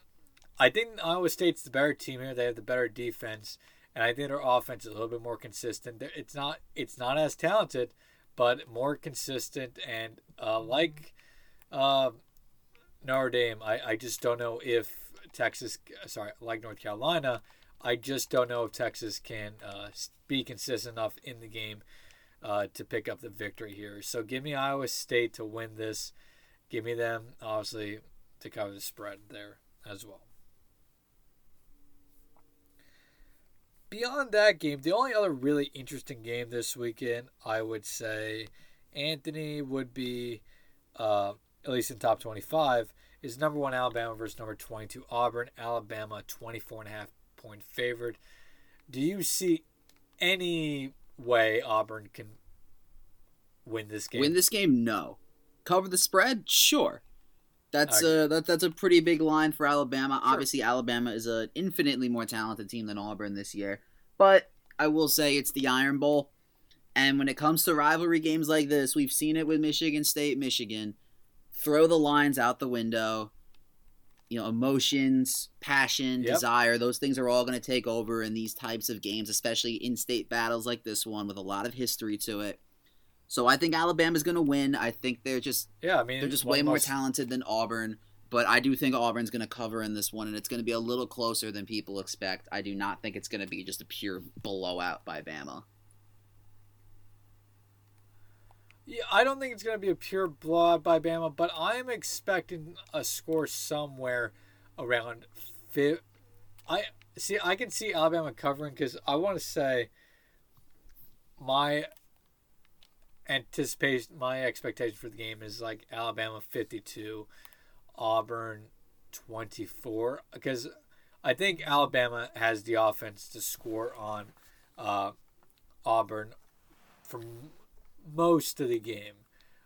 I think Iowa State's the better team here. They have the better defense, and I think their offense is a little bit more consistent. It's not it's not as talented, but more consistent and uh, like uh, Notre Dame. I, I just don't know if Texas, sorry, like North Carolina, I just don't know if Texas can uh, be consistent enough in the game uh, to pick up the victory here. So give me Iowa State to win this. Give me them, obviously, to cover the spread there as well. Beyond that game, the only other really interesting game this weekend, I would say, Anthony would be, uh, at least in top 25, is number one Alabama versus number 22 Auburn. Alabama 24 and a half point favored. Do you see any way Auburn can win this game? Win this game? No. Cover the spread? Sure. That's a that, that's a pretty big line for Alabama. Sure. Obviously, Alabama is an infinitely more talented team than Auburn this year. But I will say it's the Iron Bowl. And when it comes to rivalry games like this, we've seen it with Michigan State, Michigan. Throw the lines out the window. You know, emotions, passion, yep. desire, those things are all going to take over in these types of games, especially in state battles like this one with a lot of history to it. So I think Alabama's going to win. I think they're just yeah, I mean they're just way more talented than Auburn. But I do think Auburn's going to cover in this one, and it's going to be a little closer than people expect. I do not think it's going to be just a pure blowout by Bama. Yeah, I don't think it's going to be a pure blowout by Bama, but I'm expecting a score somewhere around. Fi- I see. I can see Alabama covering because I want to say my anticipation, my expectation for the game is like Alabama 52, Auburn 24. Because I think Alabama has the offense to score on uh, Auburn for most of the game.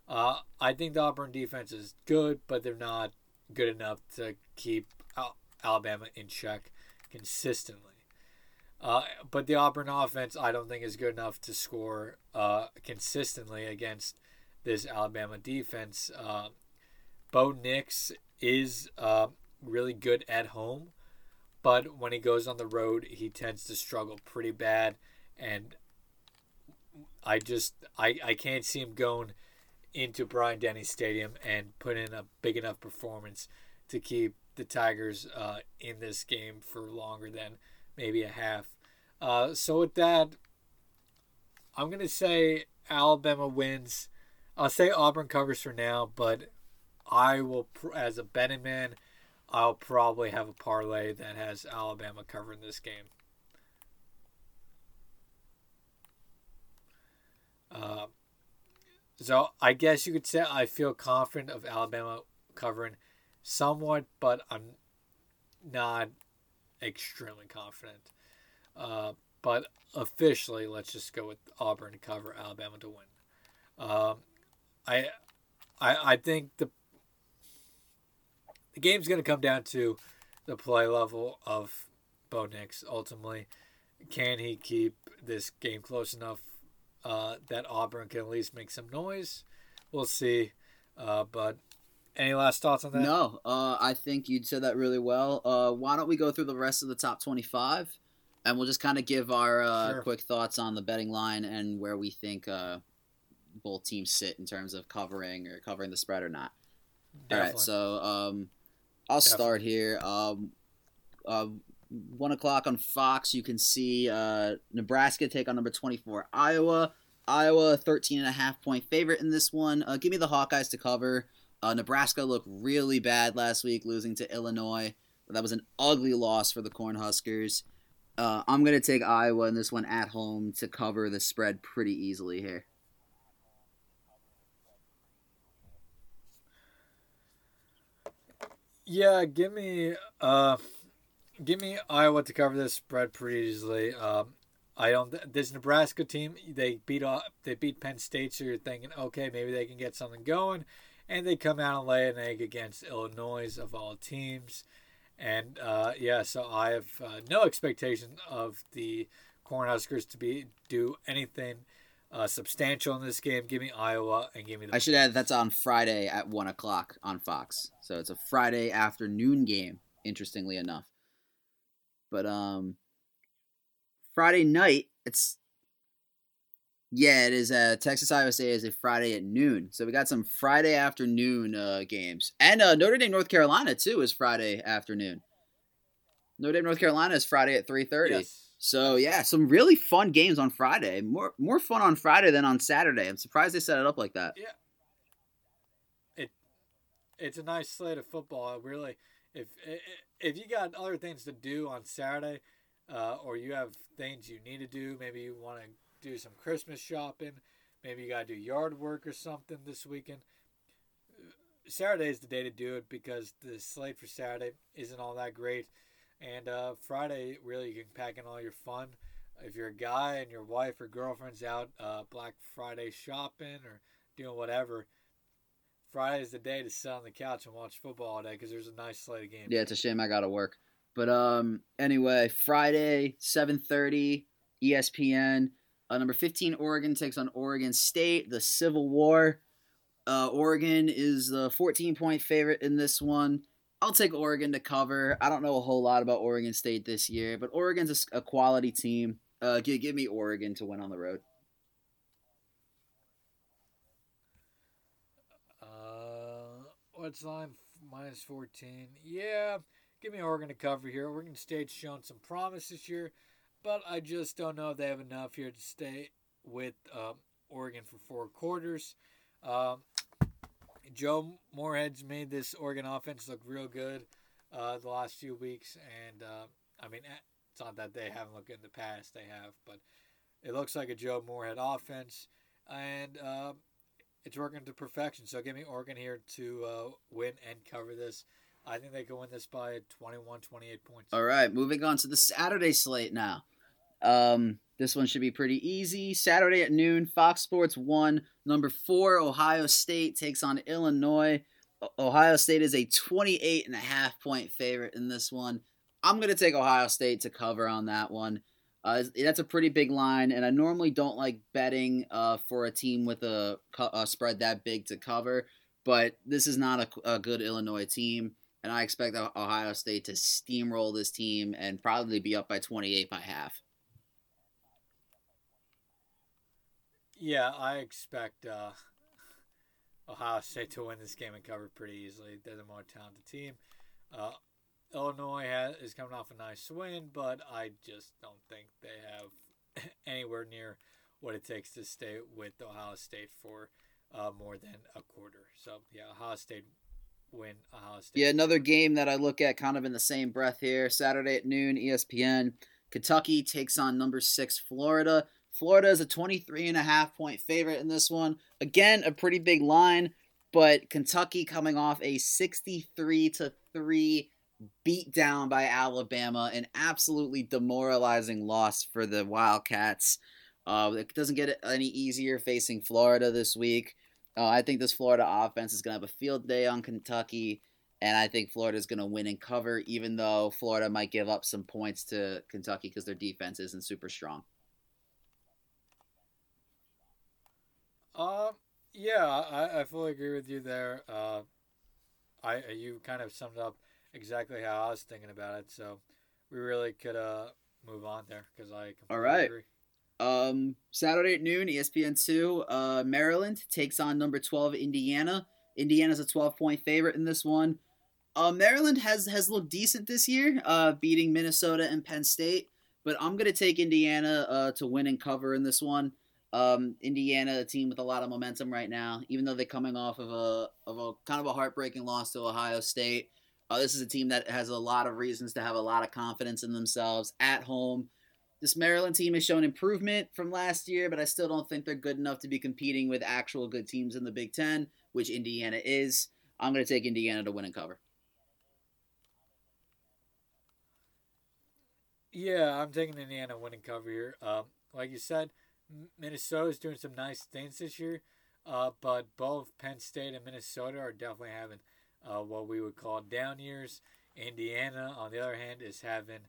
Uh, I think the Auburn defense is good, but they're not good enough to keep Alabama in check consistently. Uh, but the Auburn offense, I don't think, is good enough to score uh, consistently against this Alabama defense. Uh, Bo Nix is uh, really good at home, but when he goes on the road, he tends to struggle pretty bad. And I just I, I can't see him going into Bryant Denny Stadium and put in a big enough performance to keep the Tigers uh, in this game for longer than maybe a half. Uh, so with that, I'm gonna say Alabama wins. I'll say Auburn covers for now, but I will, as a betting man, I'll probably have a parlay that has Alabama covering this game. Uh, so I guess you could say I feel confident of Alabama covering somewhat, but I'm not extremely confident. Uh, but officially, let's just go with Auburn to cover Alabama to win. Um, I, I, I think the the game's going to come down to the play level of Bo Nix. Ultimately, can he keep this game close enough uh, that Auburn can at least make some noise? We'll see. Uh, but any last thoughts on that? No, uh, I think you said that really well. Uh, why don't we go through the rest of the top twenty-five? and we'll just kind of give our uh, sure. quick thoughts on the betting line and where we think uh, both teams sit in terms of covering or covering the spread or not. Definitely. All right, so um, I'll Definitely. start here. Um, uh, one o'clock on Fox, you can see uh, Nebraska take on number 24 Iowa. Iowa, 13 and a half point favorite in this one. Uh, give me the Hawkeyes to cover. Uh, Nebraska looked really bad last week, losing to Illinois. That was an ugly loss for the Cornhuskers. Uh, I'm going to take Iowa in this one at home to cover the spread pretty easily here. Yeah, give me uh, give me Iowa to cover this spread pretty easily. Um, I don't. This Nebraska team, they beat off, they beat Penn State, so you're thinking, okay, maybe they can get something going, and they come out and lay an egg against Illinois of all teams. And uh, yeah, so I have uh, no expectation of the Cornhuskers to be do anything uh, substantial in this game. Give me Iowa and give me. The- I should add that's on Friday at one o'clock on Fox, so it's a Friday afternoon game. Interestingly enough, but um, Friday night it's Yeah, it is. Uh, Texas Iowa State is a Friday at noon, so we got some Friday afternoon uh, games, and uh, Notre Dame North Carolina too is Friday afternoon. Notre Dame North Carolina is Friday at three thirty. Yes. So yeah, some really fun games on Friday. More more fun on Friday than on Saturday. I'm surprised they set it up like that. Yeah, it it's a nice slate of football. Really, if if you got other things to do on Saturday, uh, or you have things you need to do, maybe you want to do some Christmas shopping, maybe you got to do yard work or something this weekend. Saturday is the day to do it because the slate for Saturday isn't all that great. And uh, Friday, really, you can pack in all your fun. If you're a guy and your wife or girlfriend's out uh, Black Friday shopping or doing whatever, Friday is the day to sit on the couch and watch football all day because there's a nice slate of games. Yeah, it's a shame I gotta work. But um, anyway, Friday, seven thirty, E ESPN. Uh, number fifteen, Oregon takes on Oregon State. The Civil War. Uh, Oregon is the fourteen point favorite in this one. I'll take Oregon to cover. I don't know a whole lot about Oregon State this year, but Oregon's a quality team. Uh, give, give me Oregon to win on the road. What's line minus 14? Yeah, give me Oregon to cover here. Oregon State's shown some promise this year, but I just don't know if they have enough here to stay with um, Oregon for four quarters. Um, Joe Moorhead's made this Oregon offense look real good uh, the last few weeks, and uh, I mean, eh, it's not that they haven't looked in the past; they have, but it looks like a Joe Moorhead offense, and uh, it's working to perfection. So give me Oregon here to uh, win and cover this. I think they can win this by 21, 28 points. All right, moving on to the Saturday slate now. Um, this one should be pretty easy. Saturday at noon, Fox Sports 1. Number 4, Ohio State takes on Illinois. Ohio State is a 28 and a half point favorite in this one. I'm going to take Ohio State to cover on that one. Uh, that's a pretty big line, and I normally don't like betting uh, for a team with a, a spread that big to cover, but this is not a, a good Illinois team and I expect Ohio State to steamroll this team and probably be up by 28 by half. Yeah, I expect uh, Ohio State to win this game and cover pretty easily. They're the more talented team. Illinois has, is coming off a nice win, but I just don't think they have (laughs) anywhere near what it takes to stay with Ohio State for uh, more than a quarter. So, yeah, Ohio State win. Ohio State. Yeah, another game that I look at kind of in the same breath here. Saturday at noon, ESPN. Kentucky takes on number six, Florida. Florida is a 23 and a half point favorite in this one. Again, a pretty big line, but Kentucky coming off a 63 to 3 beat down by Alabama, an absolutely demoralizing loss for the Wildcats. Uh, it doesn't get any easier facing Florida this week. Uh, I think this Florida offense is going to have a field day on Kentucky, and I think Florida is going to win and cover, even though Florida might give up some points to Kentucky because their defense isn't super strong. Um, yeah, I, I fully agree with you there. Uh, I you kind of summed up exactly how I was thinking about it, so we really could uh move on there because I completely All right. agree. Um, Saturday at noon, ESPN two. Uh, Maryland takes on number twelve Indiana. Indiana's a twelve point favorite in this one. Uh, Maryland has has looked decent this year, uh, beating Minnesota and Penn State. But I'm gonna take Indiana uh, to win and cover in this one. Um, Indiana, a team with a lot of momentum right now, even though they're coming off of a of a kind of a heartbreaking loss to Ohio State. Uh, this is a team that has a lot of reasons to have a lot of confidence in themselves at home. This Maryland team has shown improvement from last year, but I still don't think they're good enough to be competing with actual good teams in the Big Ten, which Indiana is. I'm going to take Indiana to win and cover. Yeah, I'm taking Indiana winning cover here. Um, like you said, Minnesota is doing some nice things this year, uh, but both Penn State and Minnesota are definitely having uh, what we would call down years. Indiana, on the other hand, is having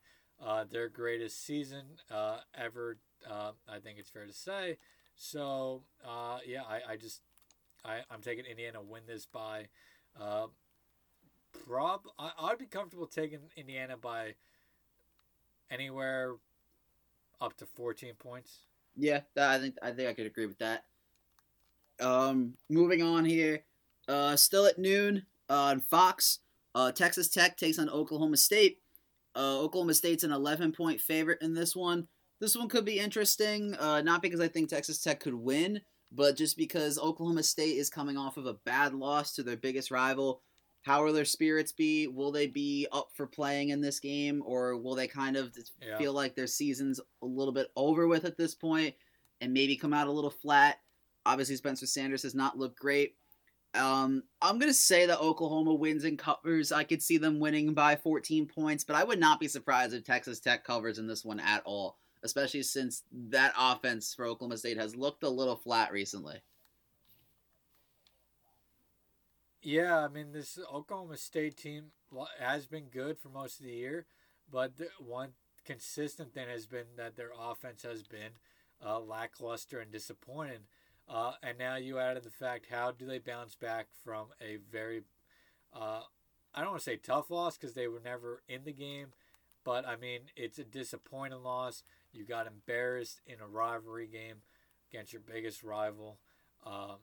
uh, their greatest season uh, ever. Uh, I think it's fair to say. So uh, yeah, I, I just I, I'm taking Indiana win this by. Uh, prob I, I'd be comfortable taking Indiana by anywhere up to 14 points. Yeah, that, I think I think I could agree with that. Um, moving on here, uh, still at noon on Fox, uh, Texas Tech takes on Oklahoma State. Uh, Oklahoma State's an 11 point favorite in this one. This one could be interesting, uh, not because I think Texas Tech could win, but just because Oklahoma State is coming off of a bad loss to their biggest rival. How will their spirits be? Will they be up for playing in this game, or will they kind of Yeah. feel like their season's a little bit over with at this point and maybe come out a little flat? Obviously, Spencer Sanders has not looked great. Um, I'm gonna say that Oklahoma wins and covers. I could see them winning by 14 points, but I would not be surprised if Texas Tech covers in this one at all, especially since that offense for Oklahoma State has looked a little flat recently. Yeah, I mean this Oklahoma State team has been good for most of the year, but one consistent thing has been that their offense has been uh, lackluster and disappointing. Uh, and now you added the fact, how do they bounce back from a very, uh, I don't want to say tough loss because they were never in the game, but I mean it's a disappointing loss. You got embarrassed in a rivalry game against your biggest rival. Um,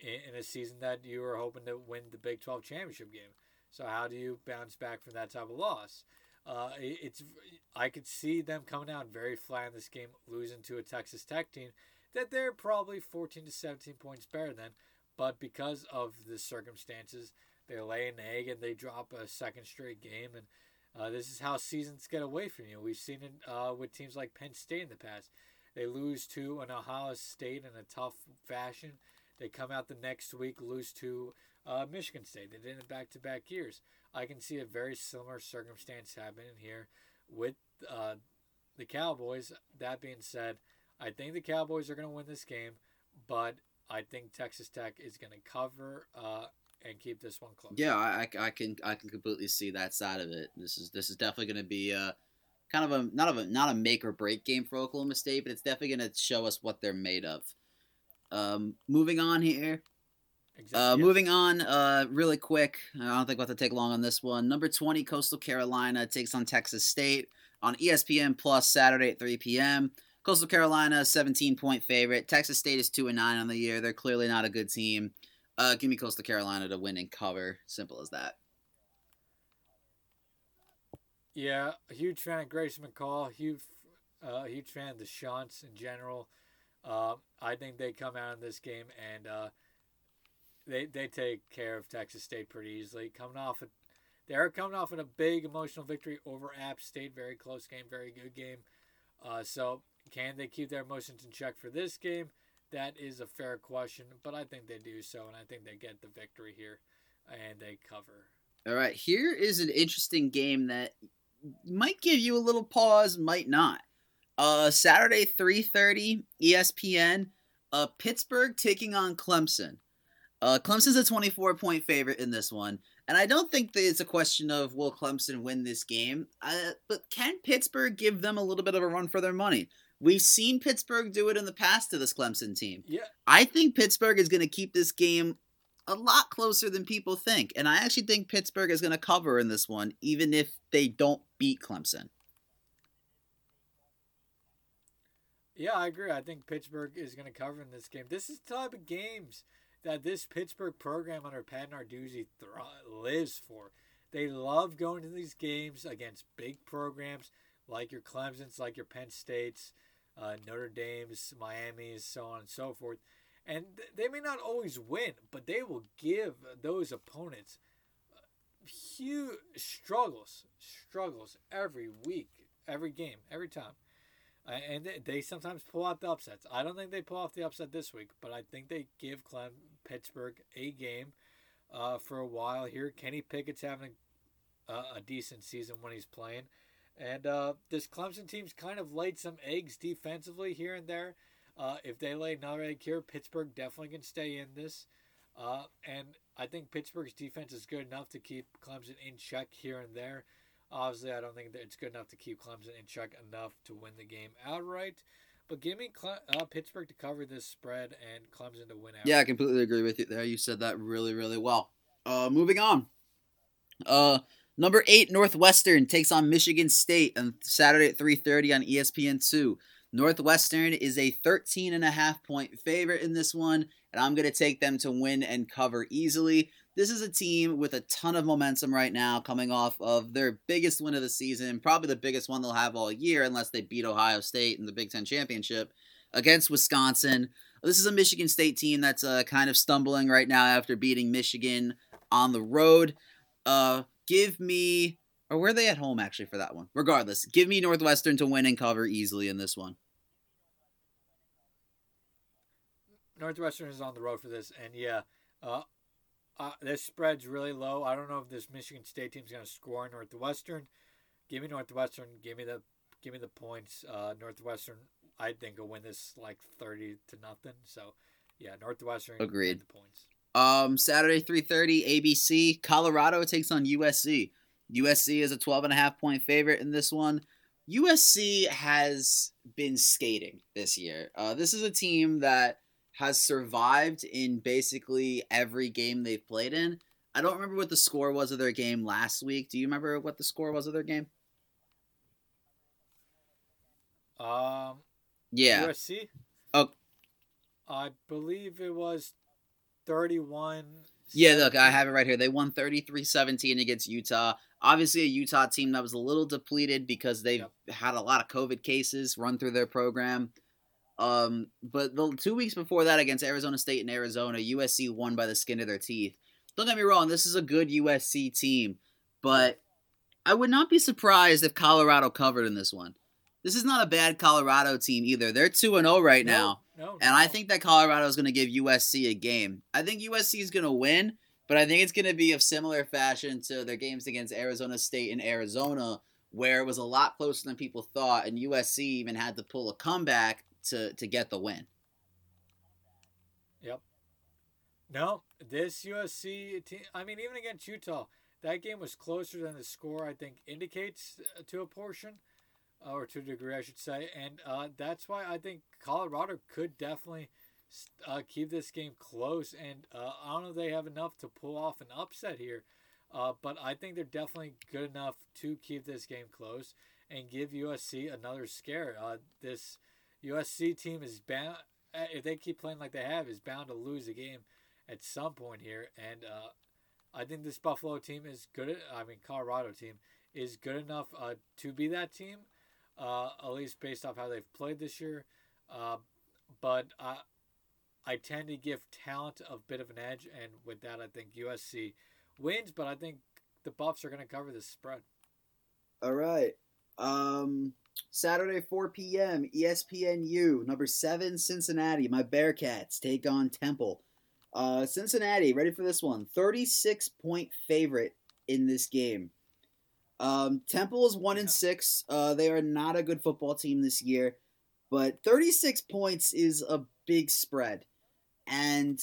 in, in a season that you were hoping to win the Big 12 championship game. So how do you bounce back from that type of loss? Uh, it's I could see them coming out very flat in this game, losing to a Texas Tech team that they're probably 14 to 17 points better than, but because of the circumstances, they lay an egg and they drop a second straight game, and uh, this is how seasons get away from you. We've seen it uh, with teams like Penn State in the past. They lose to an Ohio State in a tough fashion. They come out the next week, lose to uh, Michigan State. They did it back to back years. I can see a very similar circumstance happening here with uh, the Cowboys. That being said, I think the Cowboys are going to win this game, but I think Texas Tech is going to cover uh, and keep this one close. Yeah, I, I, I can I can completely see that side of it. This is this is definitely going to be a kind of a not of a not a make or break game for Oklahoma State, but it's definitely going to show us what they're made of. Um, moving on here, Exactly. Uh, Yes. moving on, uh, really quick. I don't think we'll have to take long on this one. Number 20, Coastal Carolina takes on Texas State on ESPN Plus Saturday at 3 p.m. Coastal Carolina, 17 point favorite. Texas State is 2 and 9 on the year. They're clearly not a good team. Uh, give me Coastal Carolina to win and cover. Simple as that. Yeah, a huge fan of Grayson McCall. Huge, uh, huge fan of the Chants in general. Uh, I think they come out in this game and uh, they they take care of Texas State pretty easily. Coming off, a, they're coming off in a big emotional victory over App State. Very close game, very good game. Uh, so can they keep their emotions in check for this game? That is a fair question, but I think they do so, and I think they get the victory here, and they cover. All right, here is an interesting game that might give you a little pause, might not. Uh, Saturday, 3.30, ESPN. Uh, Pittsburgh taking on Clemson. Uh, Clemson's a 24-point favorite in this one. And I don't think that it's a question of will Clemson win this game. Uh, but can Pittsburgh give them a little bit of a run for their money? We've seen Pittsburgh do it in the past to this Clemson team. Yeah, I think Pittsburgh is going to keep this game a lot closer than people think. And I actually think Pittsburgh is going to cover in this one, even if they don't beat Clemson. Yeah, I agree. I think Pittsburgh is going to cover in this game. This is the type of games that this Pittsburgh program under Pat Narduzzi lives for. They love going to these games against big programs like your Clemson's, like your Penn States, uh, Notre Dame's, Miami's, so on and so forth. And th- they may not always win, but they will give those opponents uh, huge struggles, struggles every week, every game, every time. Uh, and they, they sometimes pull out the upsets. I don't think they pull off the upset this week, but I think they give Clem Pittsburgh a game uh, for a while here. Kenny Pickett's having a, a decent season when he's playing, and uh, this Clemson team's kind of laid some eggs defensively here and there. Uh, if they lay another egg here, Pittsburgh definitely can stay in this. Uh, and I think Pittsburgh's defense is good enough to keep Clemson in check here and there. Obviously, I don't think that it's good enough to keep Clemson in check enough to win the game outright. But give me Cle- uh, Pittsburgh to cover this spread and Clemson to win outright. Yeah, I completely agree with you there. You said that really, really well. Uh, moving on. Uh, number eight Northwestern takes on Michigan State on Saturday at three thirty on E ESPN two. Northwestern is a 13 and a half point favorite in this one, and I'm going to take them to win and cover easily. This is a team with a ton of momentum right now, coming off of their biggest win of the season, probably the biggest one they'll have all year, unless they beat Ohio State in the Big Ten Championship against Wisconsin. This is a Michigan State team that's uh, kind of stumbling right now after beating Michigan on the road. Uh, give me or were they at home actually for that one? Regardless, give me Northwestern to win and cover easily in this one. Northwestern is on the road for this, and yeah, uh, uh, this spread's really low. I don't know if this Michigan State team's going to score Northwestern. Give me Northwestern. Give me the give me the points. Uh, Northwestern, I think will win this like thirty to nothing. So, yeah, Northwestern. Agreed. The points. Um, Saturday three thirty ABC. Colorado takes on USC. USC is a 12 and a half point favorite in this one. USC has been skating this year. Uh, this is a team that has survived in basically every game they've played in. I don't remember what the score was of their game last week. Do you remember what the score was of their game? Um, yeah. USC. Oh, I believe it was thirty-one. Yeah, look, I have it right here. They won 33-17 against Utah obviously a Utah team that was a little depleted because they've yep. had a lot of COVID cases run through their program. Um, but the two weeks before that against Arizona State and Arizona, USC won by the skin of their teeth. Don't get me wrong, this is a good USC team, but I would not be surprised if Colorado covered in this one. This is not a bad Colorado team either. They're 2 and 0 right no, now. No, and no. I think that Colorado is going to give USC a game. I think USC is going to win, but I think it's going to be of similar fashion to their games against Arizona State and Arizona, where it was a lot closer than people thought, and USC even had to pull a comeback to to get the win. Yep. No, this USC team. I mean, even against Utah, that game was closer than the score. I think indicates uh, to a portion, or to a degree, I should say, and uh, that's why I think Colorado could definitely uh, keep this game close. And uh, I don't know if they have enough to pull off an upset here, uh, but I think they're definitely good enough to keep this game close and give USC another scare. Uh, this USC team is bound, uh, if they keep playing like they have, is bound to lose a game at some point here. And uh, I think this Buffalo team is good. I mean, Colorado team is good enough to be that team. At least based off how they've played this year. Uh, but I tend to give talent a bit of an edge, and with that, I think USC wins. But I think the Buffs are going to cover this spread. All right. Um, Saturday, 4 p.m. ESPNU number seven Cincinnati. My Bearcats take on Temple. Uh, Cincinnati, ready for this one? 36 point favorite in this game. Um, Temple is one and six. Uh, they are not a good football team this year, but 36 points is a big spread. And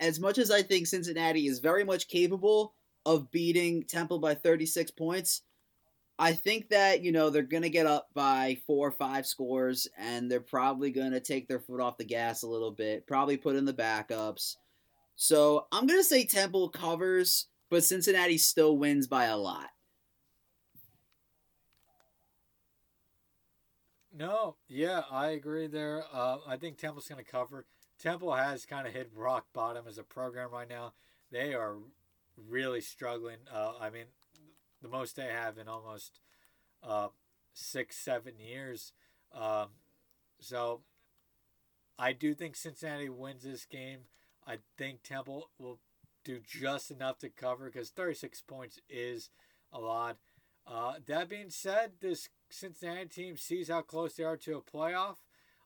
as much as I think Cincinnati is very much capable of beating Temple by 36 points, I think that, you know, they're going to get up by four or five scores and they're probably going to take their foot off the gas a little bit, probably put in the backups. So I'm going to say Temple covers, but Cincinnati still wins by a lot. No, yeah, I agree there. Uh, I think Temple's going to cover. Temple has kind of hit rock bottom as a program right now. They are really struggling. Uh, I mean, the most they have in almost uh, six, seven years. Um, so I do think Cincinnati wins this game. I think Temple will do just enough to cover because 36 points is a lot. Uh, that being said, this Cincinnati team sees how close they are to a playoff.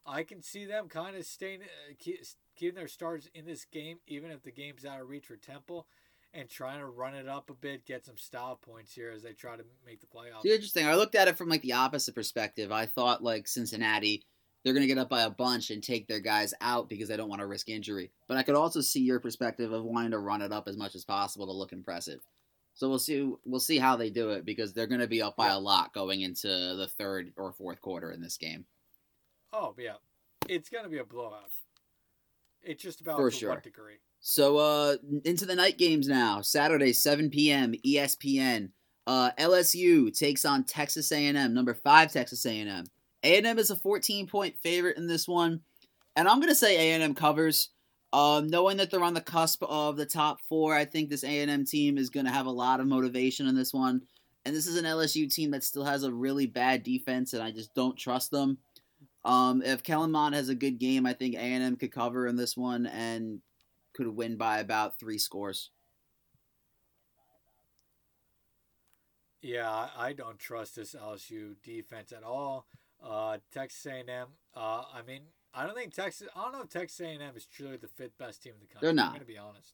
I can see them kind of staying, uh, keep, keeping their stars in this game, even if the game's out of reach for Temple, and trying to run it up a bit, get some style points here as they try to make the playoffs. See, interesting. I looked at it from like the opposite perspective. I thought like Cincinnati, they're going to get up by a bunch and take their guys out because they don't want to risk injury. But I could also see your perspective of wanting to run it up as much as possible to look impressive. So we'll see. We'll see how they do it because they're going to be up by yeah. a lot going into the third or fourth quarter in this game. Oh yeah, it's going to be a blowout. It's just about For to sure. what degree. So uh into the night games now. Saturday, 7 p.m. ESPN. Uh, LSU takes on Texas A&M, number five Texas A&M. A&M is a 14 point favorite in this one, and I'm gonna say A&M covers. Um, knowing that they're on the cusp of the top four, I think this A&M team is gonna have a lot of motivation in this one. And this is an LSU team that still has a really bad defense, and I just don't trust them. Um, if Kellen Mond has a good game, I think A&M could cover in this one and could win by about three scores. Yeah, I don't trust this LSU defense at all. Uh, Texas A&M. Uh, I mean, I don't think Texas. I don't know if Texas A&M is truly the fifth best team in the country. They're not. I'm gonna be honest.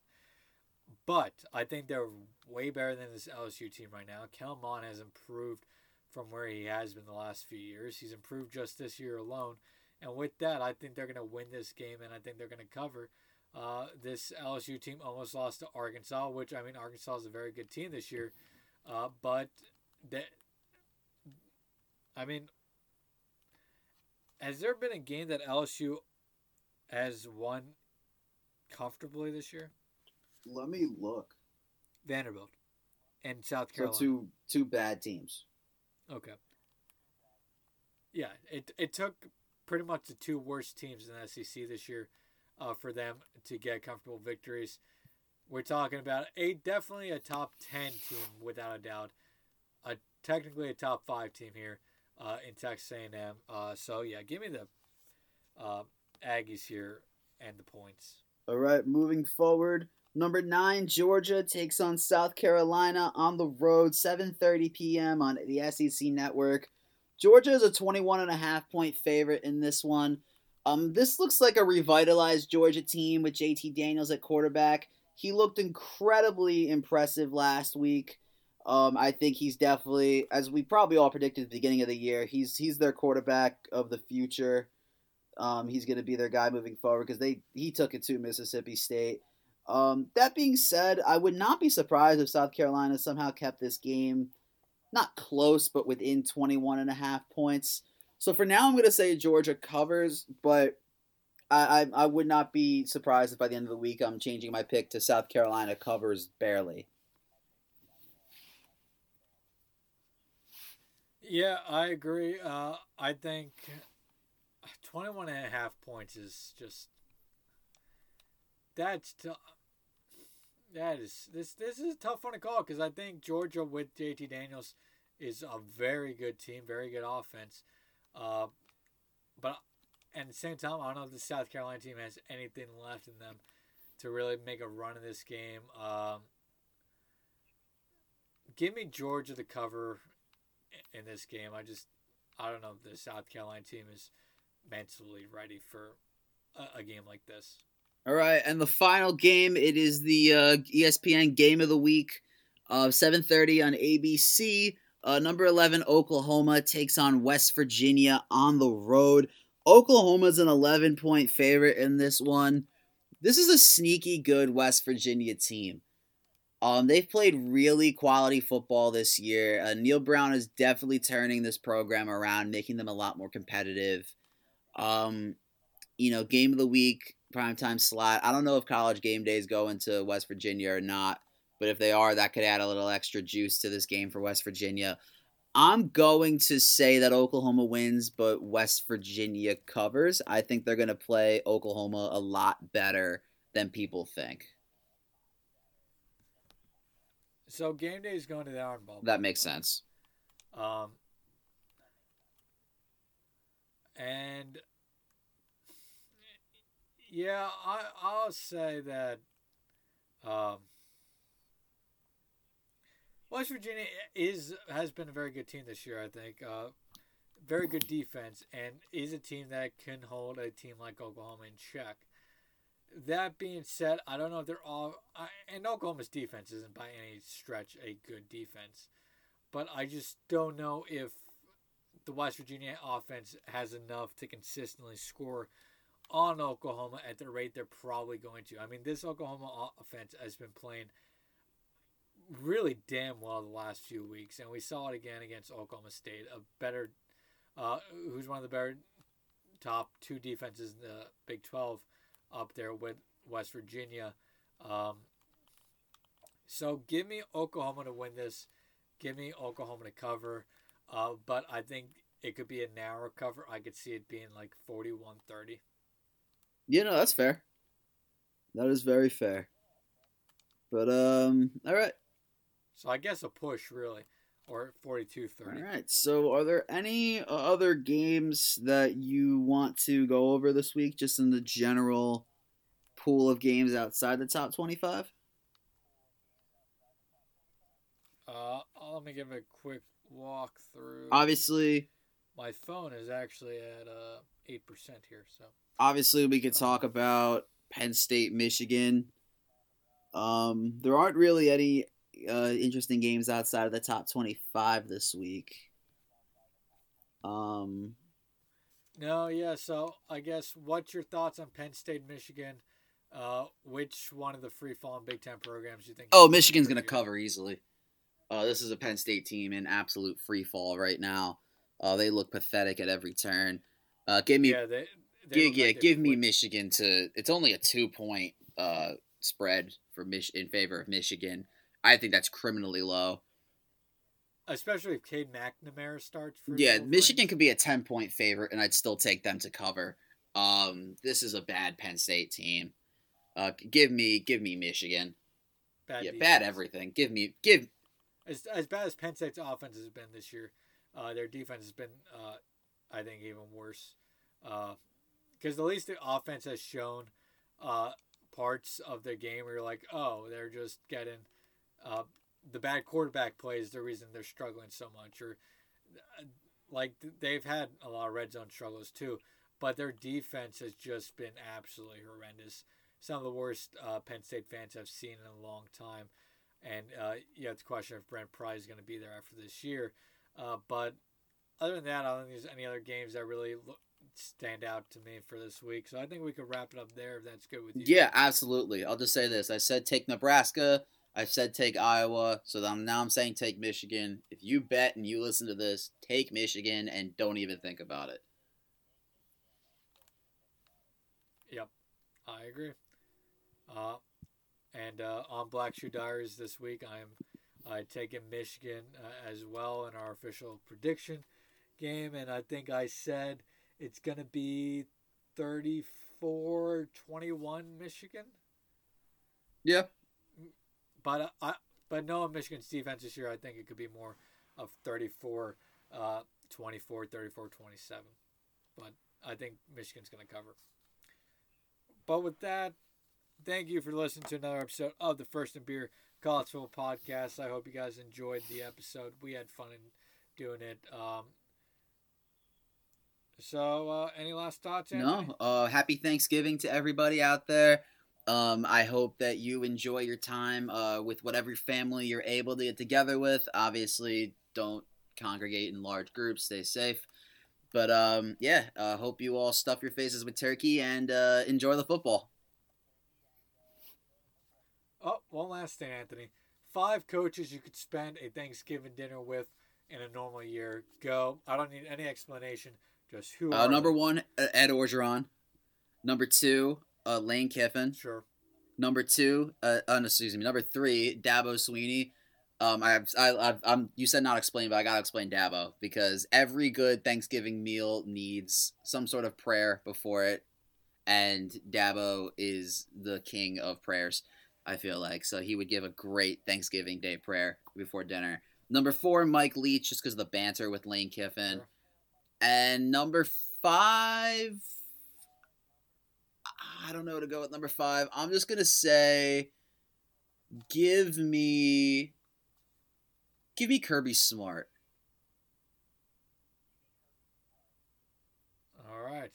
But I think they're way better than this LSU team right now. Kellen Mond has improved from where he has been the last few years. He's improved just this year alone. And with that, I think they're going to win this game and I think they're going to cover. Uh, this LSU team almost lost to Arkansas, which, I mean, Arkansas is a very good team this year. Uh, but, that, I mean, has there been a game that LSU has won comfortably this year? Let me look. Vanderbilt and South Carolina. So two two bad teams. Okay. Yeah, it it took pretty much the two worst teams in the SEC this year uh, for them to get comfortable victories. We're talking about a definitely a top ten team without a doubt, a technically a top five team here uh, in Texas A&M. Uh, so yeah, give me the uh, Aggies here and the points. All right, moving forward. Number nine, Georgia takes on South Carolina on the road, 7:30 p.m. on the SEC network. Georgia is a 21 and a half point favorite in this one. Um, this looks like a revitalized Georgia team with JT Daniels at quarterback. He looked incredibly impressive last week. Um, I think he's definitely, as we probably all predicted at the beginning of the year, he's he's their quarterback of the future. Um, he's going to be their guy moving forward because they he took it to Mississippi State. Um, that being said, I would not be surprised if South Carolina somehow kept this game not close, but within 21 and a half points. So for now, I'm going to say Georgia covers, but I, I, I would not be surprised if by the end of the week I'm changing my pick to South Carolina covers barely. Yeah, I agree. Uh, I think 21 and a half points is just that's t- that is this this is a tough one to call because I think Georgia with JT Daniels is a very good team, very good offense. Uh, but at the same time, I don't know if the South Carolina team has anything left in them to really make a run in this game. Um, give me Georgia the cover in this game. I just I don't know if the South Carolina team is mentally ready for a, a game like this. All right, and the final game it is the uh, ESPN Game of the Week, uh, 7:30 on ABC. Uh, number 11 Oklahoma takes on West Virginia on the road. Oklahoma's an 11 point favorite in this one. This is a sneaky good West Virginia team. Um, they've played really quality football this year. Uh, Neal Brown is definitely turning this program around, making them a lot more competitive. Um, you know, game of the week primetime slot. I don't know if college game days go into West Virginia or not, but if they are, that could add a little extra juice to this game for West Virginia. I'm going to say that Oklahoma wins, but West Virginia covers. I think they're going to play Oklahoma a lot better than people think. So game day is going to the Iron Bowl. That makes sense. Um, and yeah, I I'll say that um, West Virginia is has been a very good team this year. I think uh, very good defense and is a team that can hold a team like Oklahoma in check. That being said, I don't know if they're all I, and Oklahoma's defense isn't by any stretch a good defense, but I just don't know if the West Virginia offense has enough to consistently score on Oklahoma at the rate they're probably going to. I mean, this Oklahoma offense has been playing really damn well the last few weeks, and we saw it again against Oklahoma State, a better, uh, who's one of the better top two defenses in the Big 12 up there with West Virginia. Um, so give me Oklahoma to win this. Give me Oklahoma to cover. Uh, but I think it could be a narrow cover. I could see it being like 41 30. You know, that's fair. That is very fair. But um, all right. So I guess a push really, or 42 30. All right. So, are there any uh, other games that you want to go over this week, just in the general pool of games outside the top twenty-five? Uh, let me give a quick walk through. Obviously, my phone is actually at uh eight percent here, so obviously we could talk about Penn State, Michigan. Um, there aren't really any uh, interesting games outside of the top twenty-five this week. Um, no, yeah. So I guess what's your thoughts on Penn State, Michigan? Uh, which one of the free falling Big Ten programs do you think? Oh, Michigan's going to cover easily. Uh, this is a Penn State team in absolute free fall right now. Uh, they look pathetic at every turn. Uh, give me, yeah, they, they give, yeah, like give me Michigan to. It's only a two point uh, spread for Mich- in favor of Michigan. I think that's criminally low. Especially if Cade McNamara starts. yeah, Michigan could be a ten point favorite, and I'd still take them to cover. Um, this is a bad Penn State team. Uh, give me, give me Michigan. Bad yeah, defense. bad everything. Give me, give. As as bad as Penn State's offense has been this year, uh, their defense has been, uh, I think, even worse. Because uh, at least the offense has shown uh, parts of their game where you're like, oh, they're just getting uh, the bad quarterback play is the reason they're struggling so much, or like they've had a lot of red zone struggles too, but their defense has just been absolutely horrendous some of the worst uh, Penn State fans I've seen in a long time. And uh, you have to question if Brent Pry is going to be there after this year. Uh, but other than that, I don't think there's any other games that really look, stand out to me for this week. So I think we could wrap it up there if that's good with you. Yeah, absolutely. I'll just say this: I said take Nebraska. I said take Iowa. So I'm, now I'm saying take Michigan. If you bet and you listen to this, take Michigan and don't even think about it. Yep, I agree. Uh, and uh, on Black Shoe Diaries this week, I'm uh, taking Michigan uh, as well in our official prediction game. And I think I said it's going to be 34 21 Michigan. Yeah. But uh, I but knowing Michigan's defense this year, I think it could be more of 34 uh, 24, 34 27. But I think Michigan's going to cover. But with that, thank you for listening to another episode of the First and Beer College Football Podcast. I hope you guys enjoyed the episode. We had fun in doing it. Um, so, uh, any last thoughts? No. Uh, happy Thanksgiving to everybody out there. Um, I hope that you enjoy your time uh, with whatever family you're able to get together with. Obviously, don't congregate in large groups. Stay safe. But um, yeah, uh, hope you all stuff your faces with turkey and uh, enjoy the football. Oh, one last thing, Anthony. Five coaches you could spend a Thanksgiving dinner with in a normal year. Go. I don't need any explanation. Just who? Uh, number one, Ed Orgeron. Number two, uh, Lane Kiffin. Sure. Number two, uh, uh, excuse me. Number three, Dabo Swinney. Um, I, I, I, am You said not explain, but I gotta explain Dabo because every good Thanksgiving meal needs some sort of prayer before it, and Dabo is the king of prayers. I feel like. So he would give a great Thanksgiving Day prayer before dinner. Number four, Mike Leach, just because of the banter with Lane Kiffin. Sure. And number five, I don't know to go with number five. I'm just gonna say, give me, give me Kirby Smart. All right.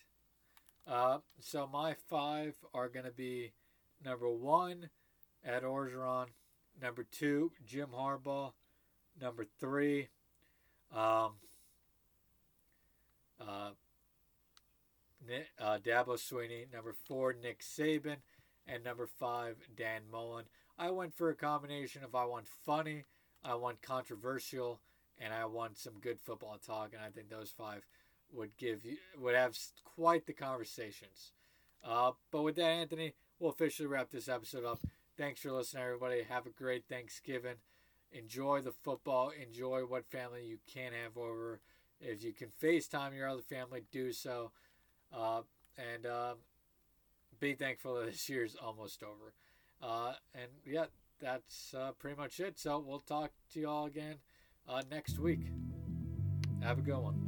Uh, so my five are gonna be number one, Ed Orgeron. Number two, Jim Harbaugh. Number three, um, uh, uh, Dabo Swinney. Number four, Nick Saban. And number five, Dan Mullen. I went for a combination of I want funny, I want controversial, and I want some good football talk. And I think those five would give you would have quite the conversations. Uh, but with that, Anthony, we'll officially wrap this episode up. Thanks for listening, everybody. Have a great Thanksgiving. Enjoy the football. Enjoy what family you can have over. If you can FaceTime your other family, do so. Uh, and uh, be thankful that this year's almost over. Uh, and yeah, that's uh, pretty much it. So we'll talk to you all again uh, next week. Have a good one.